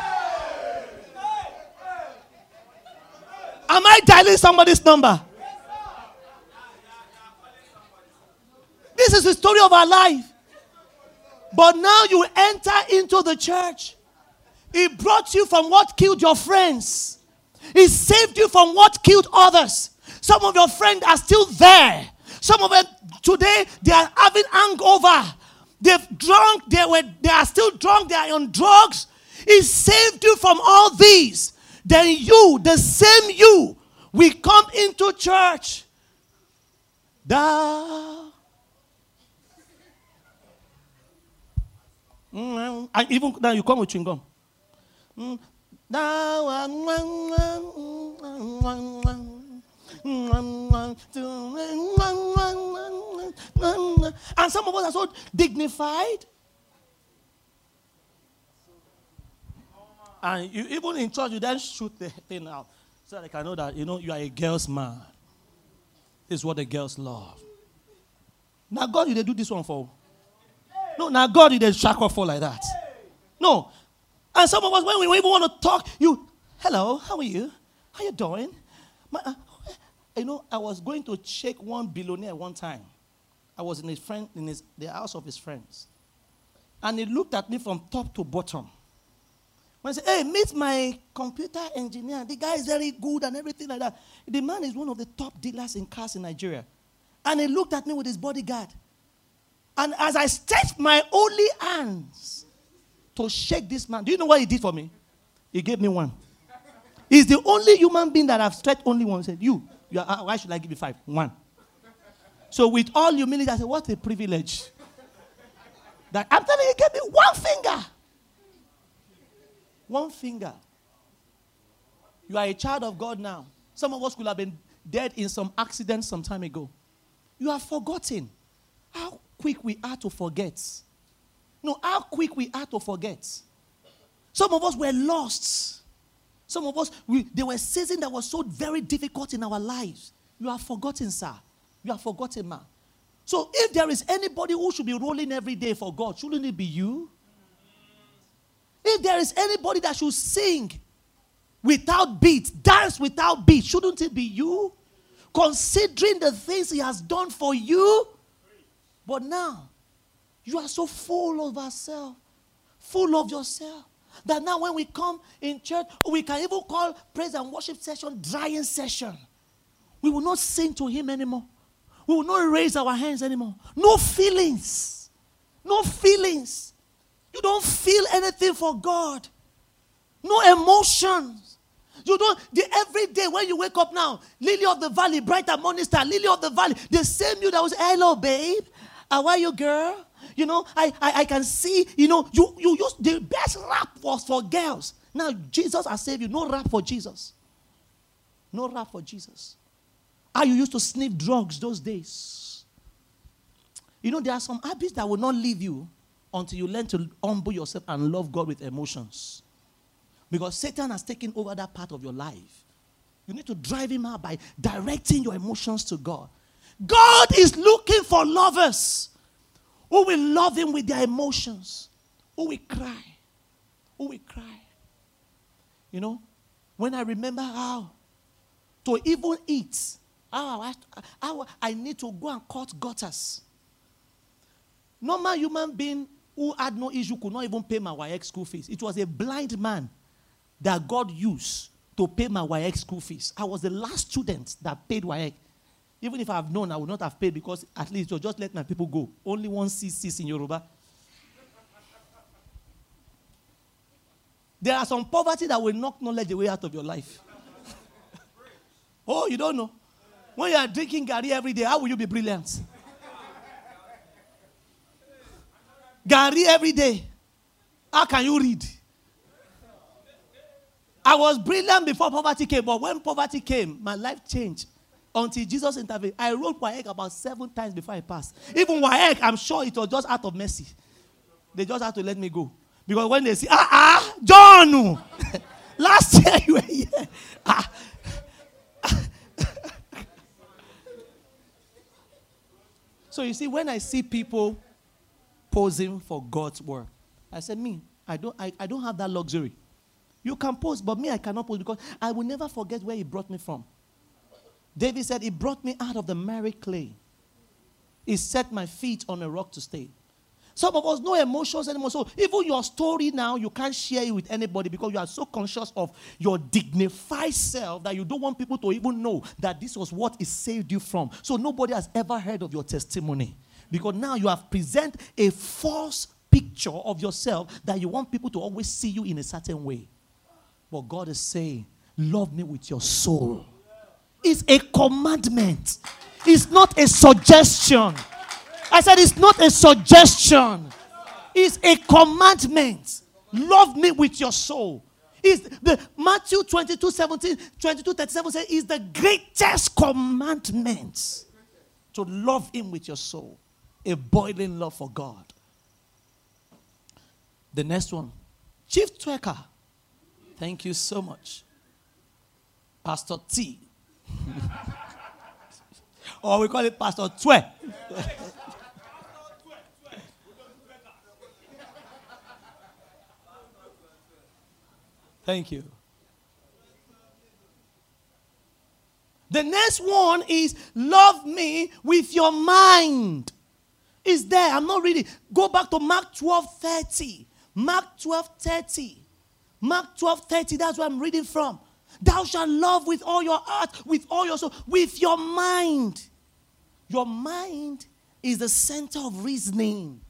Am I dialing somebody's number? This is the story of our life. But now you enter into the church. It brought you from what killed your friends. It saved you from what killed others. Some of your friends are still there. Some of them today they are having hangover. They've drunk, they were they are still drunk, they are on drugs. He saved you from all these. Then you, the same you, we come into church. Thou. Mm, and even now you come with chewing gum. And some of us are so dignified. And you, even in church, you then shoot the thing out so they can know that you know you are a girl's man. This is what the girls love. Now God, you they do this one for. No, now God, you they shackle for like that. No. And some of us, when we even want to talk, you, hello, how are you? How you doing? My, uh, you know, I was going to shake one billionaire one time. I was in his friend in his, the house of his friends. And he looked at me from top to bottom. When I said, hey, meet my computer engineer. The guy is very good and everything like that. The man is one of the top dealers in cars in Nigeria. And he looked at me with his bodyguard. And as I stretched my only hands to shake this man, do you know what he did for me? He gave me one. He's the only human being that I've stretched only one. Said, You, you are, why should I give you five? One. So, with all humility, I said, What a privilege. That I'm telling you, he gave me one finger. One finger. You are a child of God now. Some of us could have been dead in some accident some time ago. You have forgotten how quick we are to forget. No, how quick we are to forget. Some of us were lost. Some of us, we, there were seasons that were so very difficult in our lives. You have forgotten, sir. You have forgotten, ma. So if there is anybody who should be rolling every day for God, shouldn't it be you? If there is anybody that should sing without beat, dance without beat, shouldn't it be you? Considering the things He has done for you. But now, you are so full of yourself, full of yourself, that now when we come in church, we can even call praise and worship session drying session. We will not sing to Him anymore. We will not raise our hands anymore. No feelings. No feelings. You don't feel anything for God. No emotions. You don't, the, every day when you wake up now, Lily of the Valley, brighter morning star, Lily of the Valley, the same you that was, hello, babe. How are you, girl? You know, I, I, I can see, you know, you, you use the best rap was for girls. Now, Jesus has saved you. No rap for Jesus. No rap for Jesus. How you used to sniff drugs those days. You know, there are some habits that will not leave you until you learn to humble yourself and love God with emotions. Because Satan has taken over that part of your life. You need to drive him out by directing your emotions to God. God is looking for lovers Oh, who will love him with their emotions, oh, who will cry, oh, who will cry. You know, when I remember how to even eat, how I, how I need to go and cut gutters. Normal human being who had no issue could not even pay my WAEC school fees. It was a blind man that God used to pay my WAEC school fees. I was the last student that paid WAEC. Even if I have known, I would not have paid because at least to just let my people go. Only one CC in Yoruba. There are some poverty that will knock knowledge away out of your life. oh, you don't know. When you are drinking garri every day, how will you be brilliant? garri every day. How can you read? I was brilliant before poverty came, but when poverty came, my life changed until Jesus intervened. I wrote WAEC about seven times before I passed. Even WAEC, I'm sure it was just out of mercy. They just had to let me go. Because when they see, ah, ah, John, last year you were here. Ah. so you see, when I see people posing for God's work, I said, me, I don't, I, I don't have that luxury. You can pose, but me, I cannot pose because I will never forget where he brought me from. David said, He brought me out of the miry clay. He set my feet on a rock to stay. Some of us no emotions anymore. So even your story now, you can't share it with anybody because you are so conscious of your dignified self that you don't want people to even know that this was what it saved you from. So nobody has ever heard of your testimony. Because now you have present a false picture of yourself that you want people to always see you in a certain way. But God is saying, Love me with your soul. It's a commandment, it's not a suggestion. I said, It's not a suggestion, it's a commandment. Love me with your soul. Is the Matthew 22 17, 22 37 says, is the greatest commandment to love him with your soul. A boiling love for God. The next one, Chief Twerker. Thank you so much. Pastor T. or we call it Pastor Twe. Thank you. The next one is love me with your mind. Is there? I'm not reading. Go back to Mark 12 30. Mark 12 30. Mark 12 30. That's where I'm reading from. Thou shalt love with all your heart, with all your soul, with your mind. Your mind is the center of reasoning,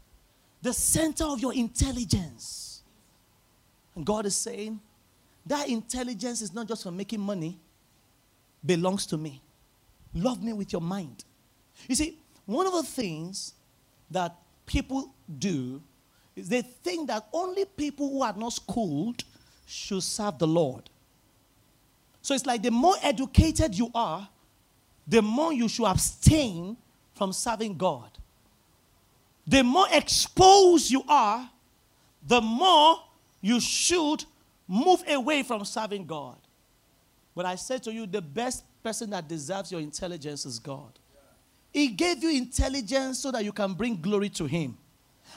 the center of your intelligence. And God is saying, that intelligence is not just for making money, belongs to me. Love me with your mind. You see, one of the things that people do is they think that only people who are not schooled should serve the Lord. So it's like the more educated you are, the more you should abstain from serving God. The more exposed you are, the more you should move away from serving God. But I said to you, the best person that deserves your intelligence is God. He gave you intelligence so that you can bring glory to Him.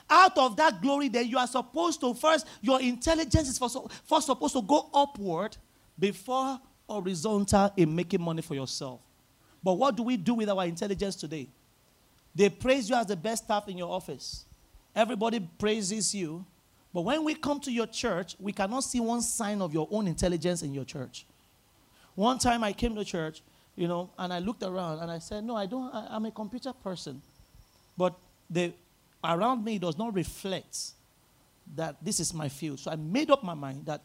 Out of that glory, then you are supposed to first, your intelligence is first, first supposed to go upward before horizontal in making money for yourself. But what do we do with our intelligence today? They praise you as the best staff in your office. Everybody praises you, but when we come to your church, we cannot see one sign of your own intelligence in your church. One time I came to church, you know, and I looked around and I said, No, I don't, I, am a computer person. But the around me does not reflect that this is my field. So I made up my mind that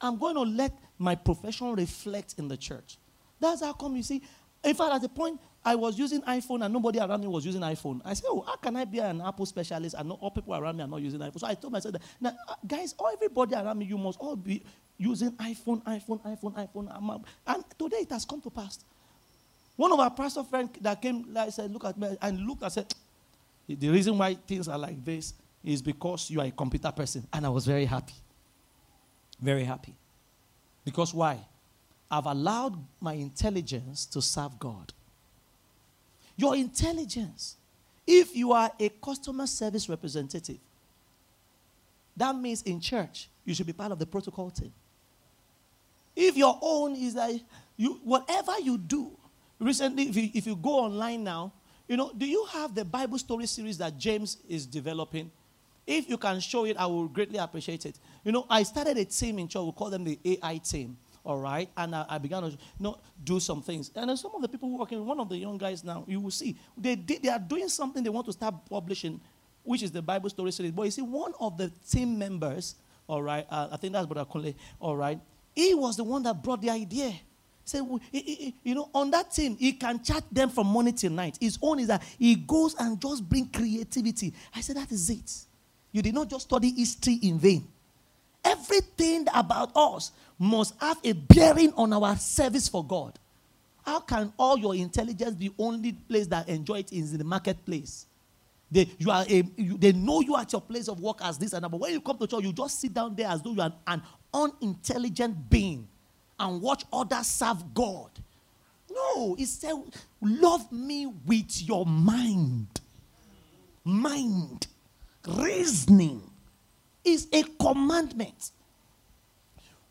I'm going to let my profession reflect in the church. That's how come you see. In fact, at the point, I was using iPhone and nobody around me was using iPhone. I said, Oh, how can I be an Apple specialist and not all people around me are not using iPhone? So I told myself that, now, uh, guys, all everybody around me, you must all be using iPhone, iPhone, iPhone, iPhone. And today it has come to pass. One of our pastor friends that came, like, said, Look at me, and looked and said, The reason why things are like this is because you are a computer person. And I was very happy. Very happy. Because why? I've allowed my intelligence to serve God. Your intelligence. If you are a customer service representative, that means in church, you should be part of the protocol team. If your own is like, you, whatever you do, recently, if you, if you go online now, you know, do you have the Bible story series that James is developing? If you can show it, I will greatly appreciate it. You know, I started a team in church, we call them the AI team all right? And I, I began to you know, do some things. And some of the people who working, one of the young guys now, you will see, they, did, they are doing something they want to start publishing, which is the Bible story series. But you see, one of the team members, all right, uh, I think that's Brother Kunle, all right, he was the one that brought the idea. Say, you know, on that team, he can chat them from morning till night. His own is that he goes and just bring creativity. I said, that is it. You did not just study history in vain. Everything about us must have a bearing on our service for God. How can all your intelligence be only place that enjoy it is in the marketplace? They, you are a, you, they know you at your place of work as this and that, but when you come to church, you just sit down there as though you are an unintelligent being and watch others serve God. No, he said, Love me with your mind. Mind, reasoning is a commandment.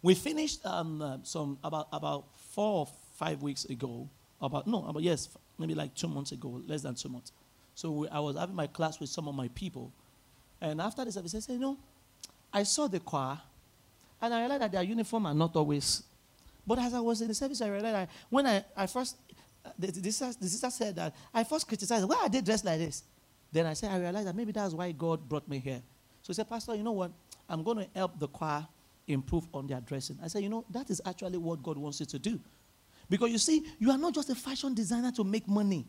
We finished um, uh, some about about four or five weeks ago. About no, about yes, maybe like two months ago, less than two months. So we, I was having my class with some of my people, and after the service, I said, "You know, I saw the choir, and I realized that their uniform are not always." But as I was in the service, I realized that when I, I first, uh, the, the, sister, the sister said that I first criticized, why are they dressed like this? Then I said, I realized that maybe that's why God brought me here. So he said, Pastor, you know what? I'm going to help the choir improve on their dressing. I said, you know, that is actually what God wants you to do. Because you see, you are not just a fashion designer to make money.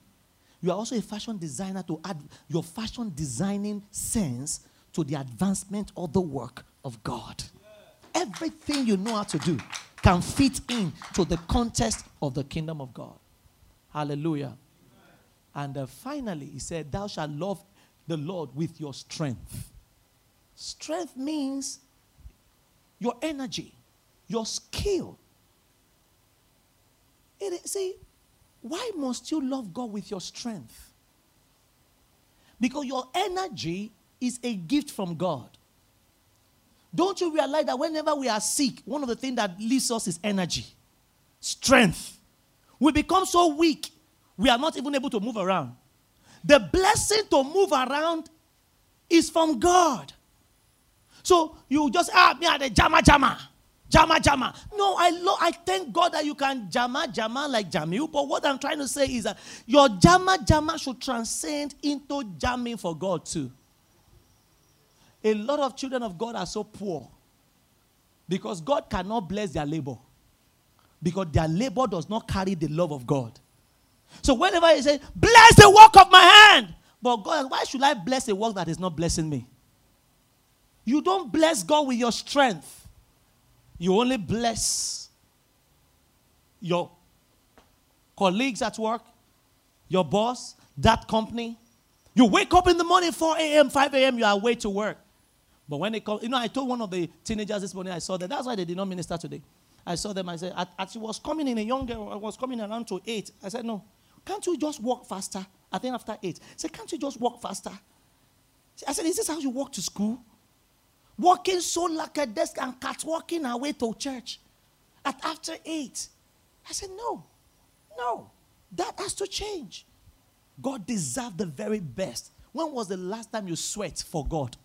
You are also a fashion designer to add your fashion designing sense to the advancement of the work of God. Everything you know how to do can fit in to the context of the kingdom of God. Hallelujah. And uh, finally, he said, Thou shalt love the Lord with your strength. Strength means your energy, your skill. It, see, why must you love God with your strength? Because your energy is a gift from God. Don't you realize that whenever we are sick, one of the things that leaves us is energy, strength. We become so weak, we are not even able to move around. The blessing to move around is from God. So you just ah me at the jama jama. Jama jama. No, I lo- I thank God that you can jama jama like Jamiu. But what I'm trying to say is that your jama jama should transcend into jamming for God too. A lot of children of God are so poor because God cannot bless their labor because their labor does not carry the love of God. So whenever he say, bless the work of my hand, but God, why should I bless a work that is not blessing me? You don't bless God with your strength. You only bless your colleagues at work, your boss, that company. You wake up in the morning, 4 a.m., 5 a.m., you are away to work. But when they come, you know, I told one of the teenagers this morning, I saw that. That's why they did not minister today. I saw them, I said, as she was coming in, a young girl I was coming around to 8. I said, no, can't you just walk faster? I think after 8. I said, can't you just walk faster? I said, is this how you walk to school? walking so like a desk and walking away to church at after eight. I said, no, no, that has to change. God deserves the very best. When was the last time you sweat for God?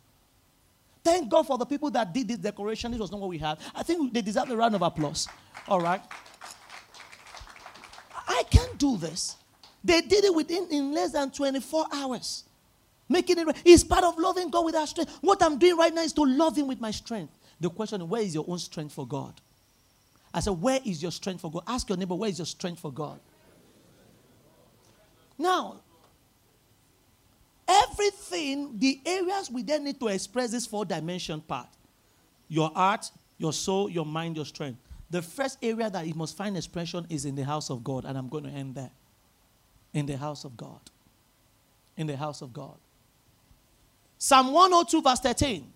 Thank God for the people that did this decoration. This was not what we had. I think they deserve a round of applause. All right. I can't do this. They did it within in less than 24 hours. Making it. It's part of loving God with our strength. What I'm doing right now is to love Him with my strength. The question is, where is your own strength for God? I said, where is your strength for God? Ask your neighbor, where is your strength for God? Now, everything, the areas we then need to express this four dimension part your heart, your soul, your mind, your strength. The first area that it must find expression is in the house of God, and I'm going to end there. In the house of God. In the house of God. Psalm 102, verse 13.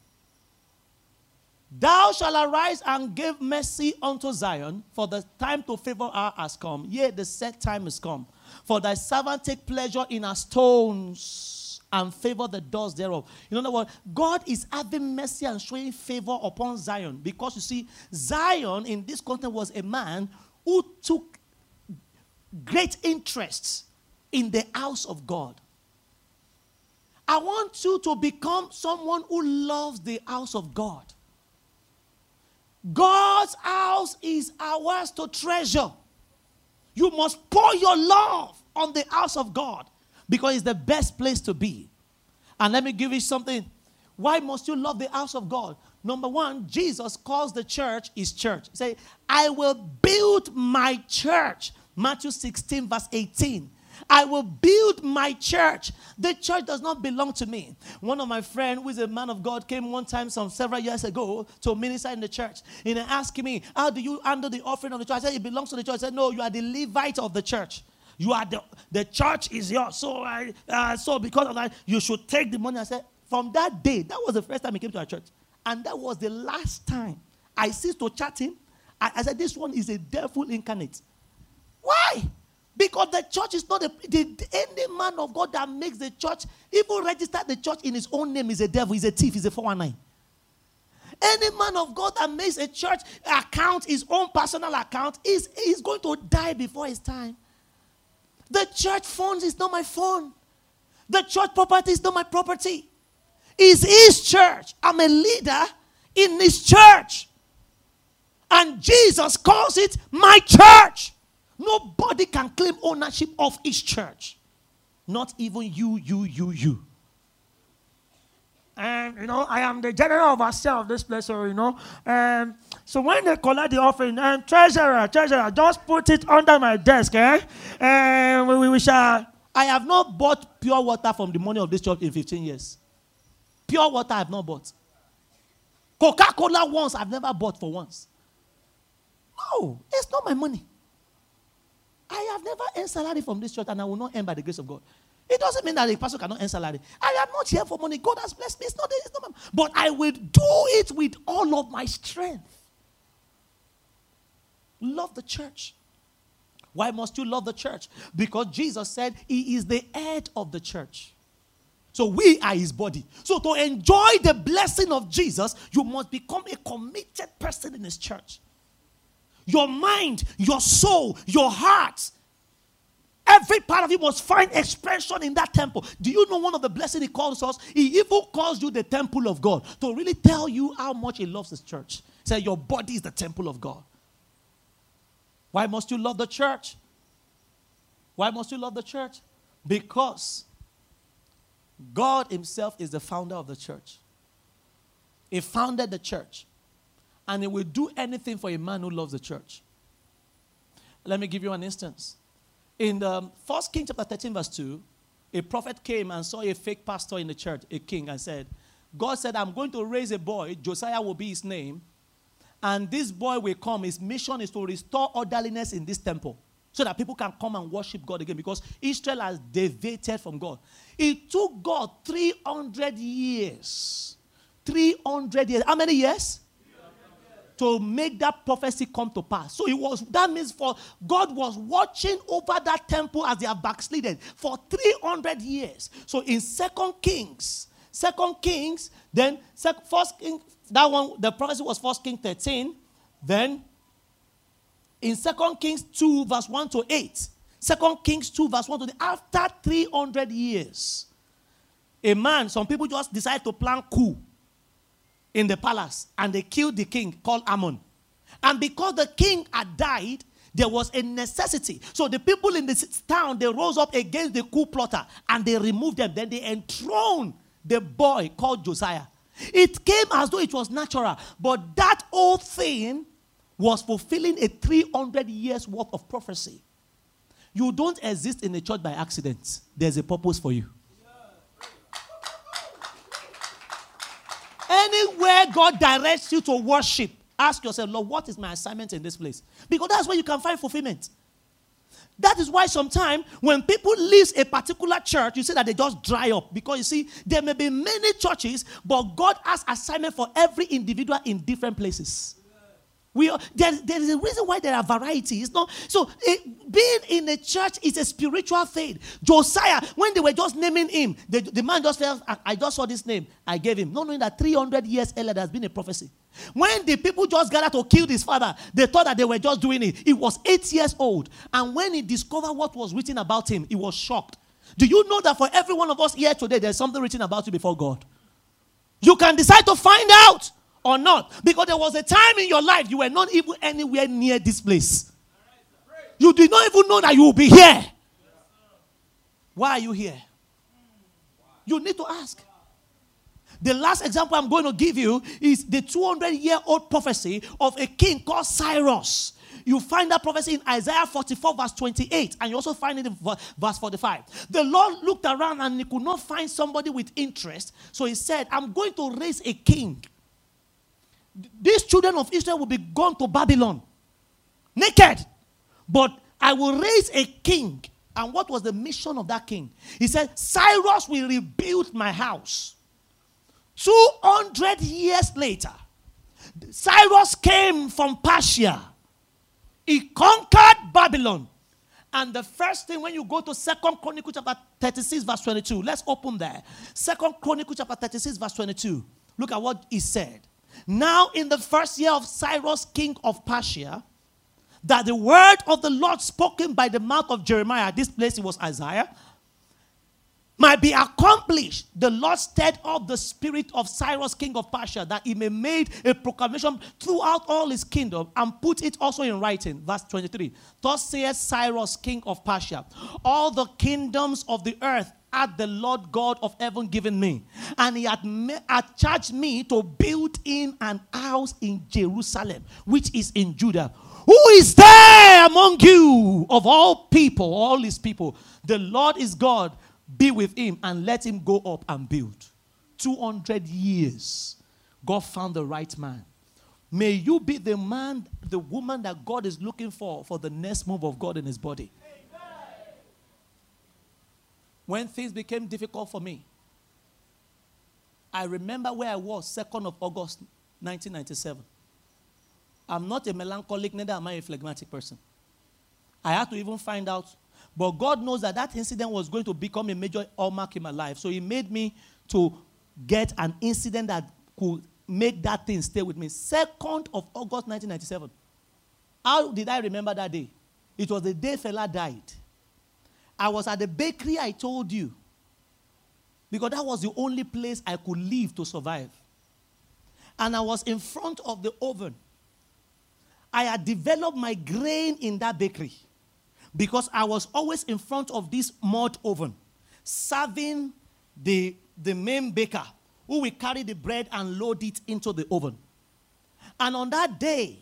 Thou shalt arise and give mercy unto Zion, for the time to favor her has come. Yea, the set time is come. For thy servant take pleasure in her stones and favor the doors thereof. You know what? God is having mercy and showing favor upon Zion because you see, Zion in this context was a man who took great interest in the house of God. I want you to become someone who loves the house of God. God's house is ours to treasure. You must pour your love on the house of God because it's the best place to be. And let me give you something. Why must you love the house of God? Number one, Jesus calls the church his church. Say, I will build my church. Matthew 16, verse 18. I will build my church. The church does not belong to me. One of my friends, who is a man of God, came one time some several years ago to minister in the church. And asked me, How do you handle the offering of the church? I said, It belongs to the church. I said, No, you are the Levite of the church. You are the the church is yours. So I uh, so because of that, you should take the money. I said, from that day, that was the first time he came to our church. And that was the last time I ceased to chat him. I, I said, This one is a devil incarnate. Why? Because the church is not a, the, any man of God that makes the church, even register the church in his own name is a devil, is a thief, is a 419. Any man of God that makes a church account, his own personal account, is, is going to die before his time. The church funds is not my fund. The church property is not my property. It's his church. I'm a leader in his church. And Jesus calls it my church. Nobody can claim ownership of his church. Not even you, you, you, you. And you know, I am the general of this place, so you know. Um, so when they collect the offering, um, treasurer, treasurer, just put it under my desk, eh? And we, we shall. I have not bought pure water from the money of this church in 15 years. Pure water I have not bought. Coca Cola once I've never bought for once. No, it's not my money. I have never earned salary from this church and I will not earn by the grace of God. It doesn't mean that a pastor cannot earn salary. I am not here for money. God has blessed me. It's not, it's not but I will do it with all of my strength. Love the church. Why must you love the church? Because Jesus said he is the head of the church. So we are his body. So to enjoy the blessing of Jesus, you must become a committed person in his church your mind, your soul, your heart. Every part of you must find expression in that temple. Do you know one of the blessings he calls us? He even calls you the temple of God to really tell you how much he loves his church. Say, your body is the temple of God. Why must you love the church? Why must you love the church? Because God Himself is the founder of the church. He founded the church and he will do anything for a man who loves the church. Let me give you an instance. In the First King chapter 13, verse 2, a prophet came and saw a fake pastor in the church, a king, and said, God said, I'm going to raise a boy, Josiah will be his name, and this boy will come. His mission is to restore orderliness in this temple so that people can come and worship God again because Israel has deviated from God. It took God 300 years. 300 years. How many years? To make that prophecy come to pass. So it was that means for God was watching over that temple as they have backslidden for 300 years. So in Second Kings, Second Kings, then First King, that one the prophecy was First King 13. Then in Second Kings 2 verse 1 to 8, Second Kings 2 verse 1 to 8, after 300 years, a man, some people just decide to plan coup in the palace and they killed the king called Amon. And because the king had died, there was a necessity. So the people in this town they rose up against the coup plotter and they removed them. Then they enthroned the boy called Josiah. It came as though it was natural, but that whole thing was fulfilling a 300 years worth of prophecy. You don't exist in a church by accident. There's a purpose for you. Anywhere God directs you to worship, ask yourself, Lord, what is my assignment in this place? Because that's where you can find fulfillment. That is why sometimes when people leave a particular church, you see that they just dry up. Because you see, there may be many churches, but God has assignment for every individual in different places. We are, there, there is a reason why there are varieties. No, so it, being in a church is a spiritual thing. Josiah, when they were just naming him, the, the man just felt, I, I, just saw this name, I gave him. Not knowing that 300 years earlier there has been a prophecy. When the people just gathered to kill his father, they thought that they were just doing it. He was eight years old. And when he discovered what was written about him, he was shocked. Do you know that for every one of us here today, there's something written about you before God? You can decide to find out or not. Because there was a time in your life you were not even anywhere near this place. You did not even know that you will be here. Why are you here? You need to ask. The last example I'm going to give you is the 200 year old prophecy of a king called Cyrus. You find that prophecy in Isaiah 44, verse 28, and you also find it in verse 45. The Lord looked around and he could not find somebody with interest, so he said, I'm going to raise a king these children of Israel will be gone to Babylon naked. But I will raise a king. And what was the mission of that king? He said, Cyrus will rebuild my house. 200 years later, Cyrus came from Persia. He conquered Babylon. And the first thing when you go to Second Chronicle chapter 36, verse 22, let's open there. Second Chronicle chapter 36, verse 22. Look at what he said. Now, in the first year of Cyrus, king of Persia, that the word of the Lord spoken by the mouth of Jeremiah, this place it was Isaiah, might be accomplished. The Lord stirred up the spirit of Cyrus, king of Persia, that he may make a proclamation throughout all his kingdom and put it also in writing. Verse 23. Thus says Cyrus, king of Persia, all the kingdoms of the earth had the Lord God of heaven given me. And he had, had charged me to build in an house in Jerusalem, which is in Judah. Who is there among you of all people, all his people? The Lord is God. Be with him and let him go up and build. 200 years, God found the right man. May you be the man, the woman that God is looking for for the next move of God in his body when things became difficult for me, I remember where I was, 2nd of August 1997. I'm not a melancholic, neither am I a phlegmatic person. I had to even find out. But God knows that that incident was going to become a major hallmark in my life. So He made me to get an incident that could make that thing stay with me. 2nd of August 1997. How did I remember that day? It was the day Fela died. I was at the bakery I told you. Because that was the only place I could live to survive. And I was in front of the oven. I had developed my grain in that bakery because I was always in front of this mud oven, serving the, the main baker who will carry the bread and load it into the oven. And on that day,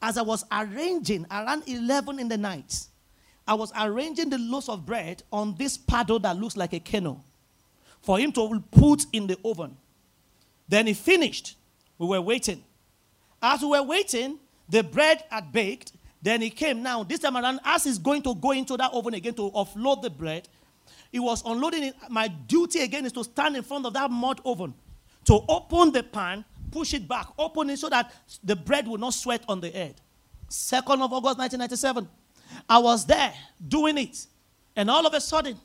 as I was arranging around 11 in the night, I was arranging the loaves of bread on this paddle that looks like a canoe for him to put in the oven. Then he finished. We were waiting. As we were waiting, the bread had baked. Then he came. Now, this time around, as he's going to go into that oven again to offload the bread, he was unloading it. My duty again is to stand in front of that mud oven to open the pan, push it back, open it so that the bread will not sweat on the head. 2nd of August 1997. I was there doing it. And all of a sudden,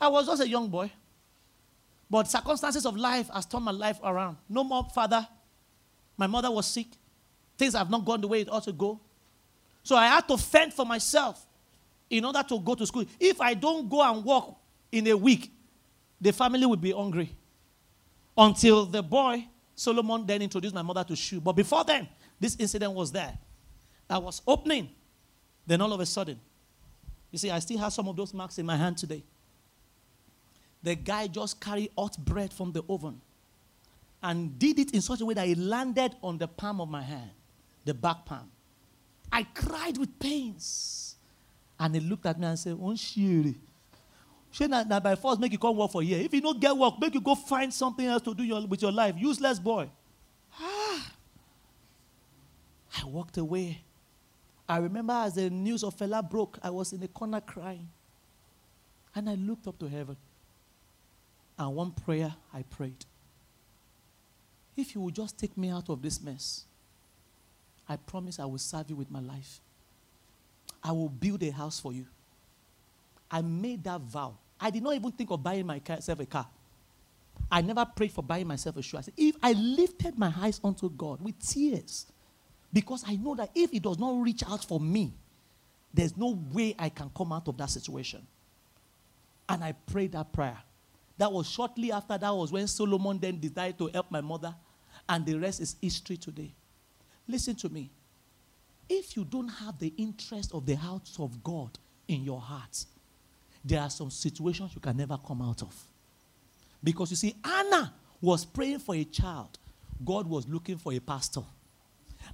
I was just a young boy. But circumstances of life has turned my life around. No more father. My mother was sick. Things have not gone the way it ought to go. So I had to fend for myself in order to go to school. If I don't go and work in a week, the family would be hungry. Until the boy, Solomon, then introduced my mother to shoe. But before then, this incident was there. I was opening then all of a sudden, you see, I still have some of those marks in my hand today. The guy just carried hot bread from the oven and did it in such a way that it landed on the palm of my hand, the back palm. I cried with pains. And he looked at me and said, Oh, shiri. Shey na, na by force make you come work for here. If you don't get work, make you go find something else to do your, with your life. Useless boy. Ah. I walked away. I remember as the news of Fela broke, I was in a corner crying. And I looked up to heaven. And one prayer I prayed. If you will just take me out of this mess, I promise I will serve you with my life. I will build a house for you. I made that vow. I did not even think of buying myself a car. I never prayed for buying myself a shoe. I said, if I lifted my eyes unto God with tears, because I know that if He does not reach out for me, there's no way I can come out of that situation. And I prayed that prayer. That was shortly after that was when Solomon then decided to help my mother, and the rest is history today. Listen to me. If you don't have the interest of the house of God in your heart, there are some situations you can never come out of. Because you see, Anna was praying for a child, God was looking for a pastor.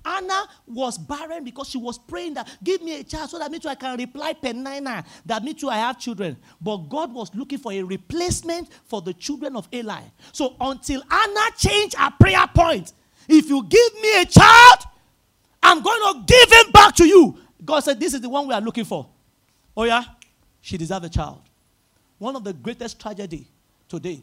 Anna was barren because she was praying that give me a child so that me too I can reply Peninnah that me too I have children. But God was looking for a replacement for the children of Eli. So until Anna changed her prayer point, if you give me a child, I'm going to give him back to you. God said, This is the one we are looking for. Oh, yeah? She deserves a child. One of the greatest tragedy today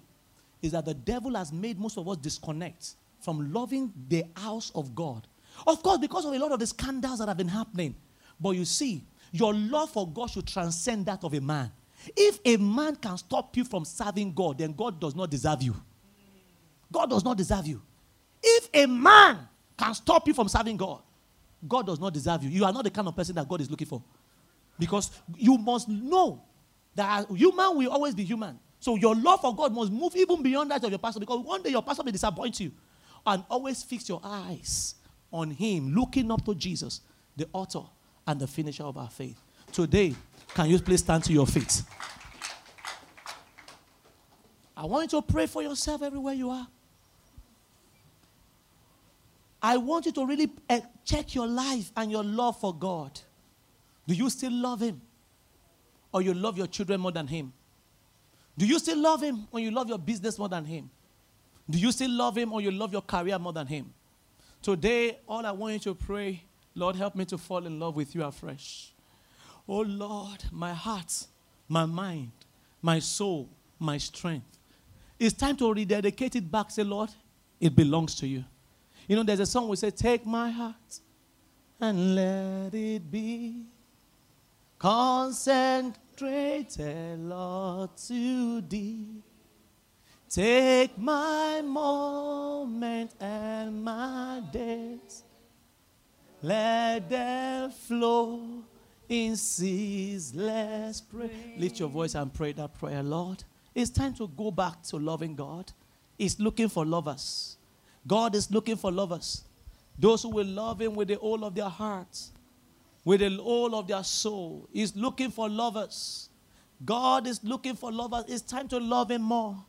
is that the devil has made most of us disconnect from loving the house of God. Of course, because of a lot of the scandals that have been happening. But you see, your love for God should transcend that of a man. If a man can stop you from serving God, then God does not deserve you. God does not deserve you. If a man can stop you from serving God, God does not deserve you. You are not the kind of person that God is looking for. Because you must know that human will always be human. So your love for God must move even beyond that of your pastor because one day your pastor may disappoint you. And always fix your eyes on him, looking up to Jesus, the author and the finisher of our faith. Today, can you please stand to your feet? I want you to pray for yourself everywhere you are. I want you to really eh, check your life and your love for God. Do you still love Him? Or you love your children more than Him? Do you still love Him or you love your business more than Him? Do you still love Him or you love your career more than Him? Today, all I want you to pray, Lord, help me to fall in love with you afresh. Oh Lord, my heart, my mind, my soul, my strength. It's time to rededicate it back. Say, Lord, it belongs to you. You know, there's a song we say, Take my heart and let it be consecrated, Lord, to thee. Take my moment and my days, let them flow in ceaseless prayer. Lift your voice and pray that prayer, Lord. It's time to go back to loving God. He's looking for lovers. God is looking for lovers. Those who will love Him with the whole of their hearts, with the whole of their soul. He's looking for lovers. God is looking for lovers. It's time to love Him more.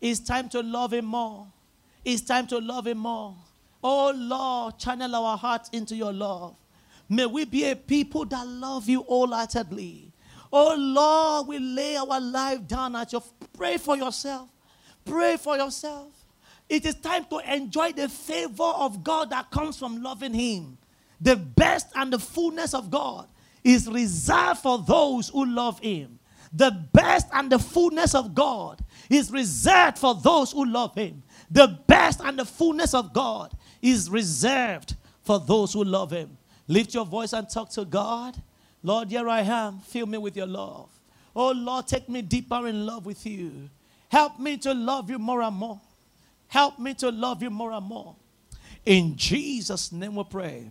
It's time to love Him more. It's time to love Him more. Oh Lord, channel our hearts into your love. May we be a people that love you wholeheartedly. Oh Lord, we lay our life down at your pray for yourself. Pray for yourself. It is time to enjoy the favor of God that comes from loving Him. The best and the fullness of God is reserved for those who love Him. The best and the fullness of God is reserved for those who love Him. The best and the fullness of God is reserved for those who love Him. Lift your voice and talk to God. Lord, here I am. Fill me with your love. Oh, Lord, take me deeper in love with you. Help me to love you more and more. Help me to love you more and more. In Jesus' name we pray.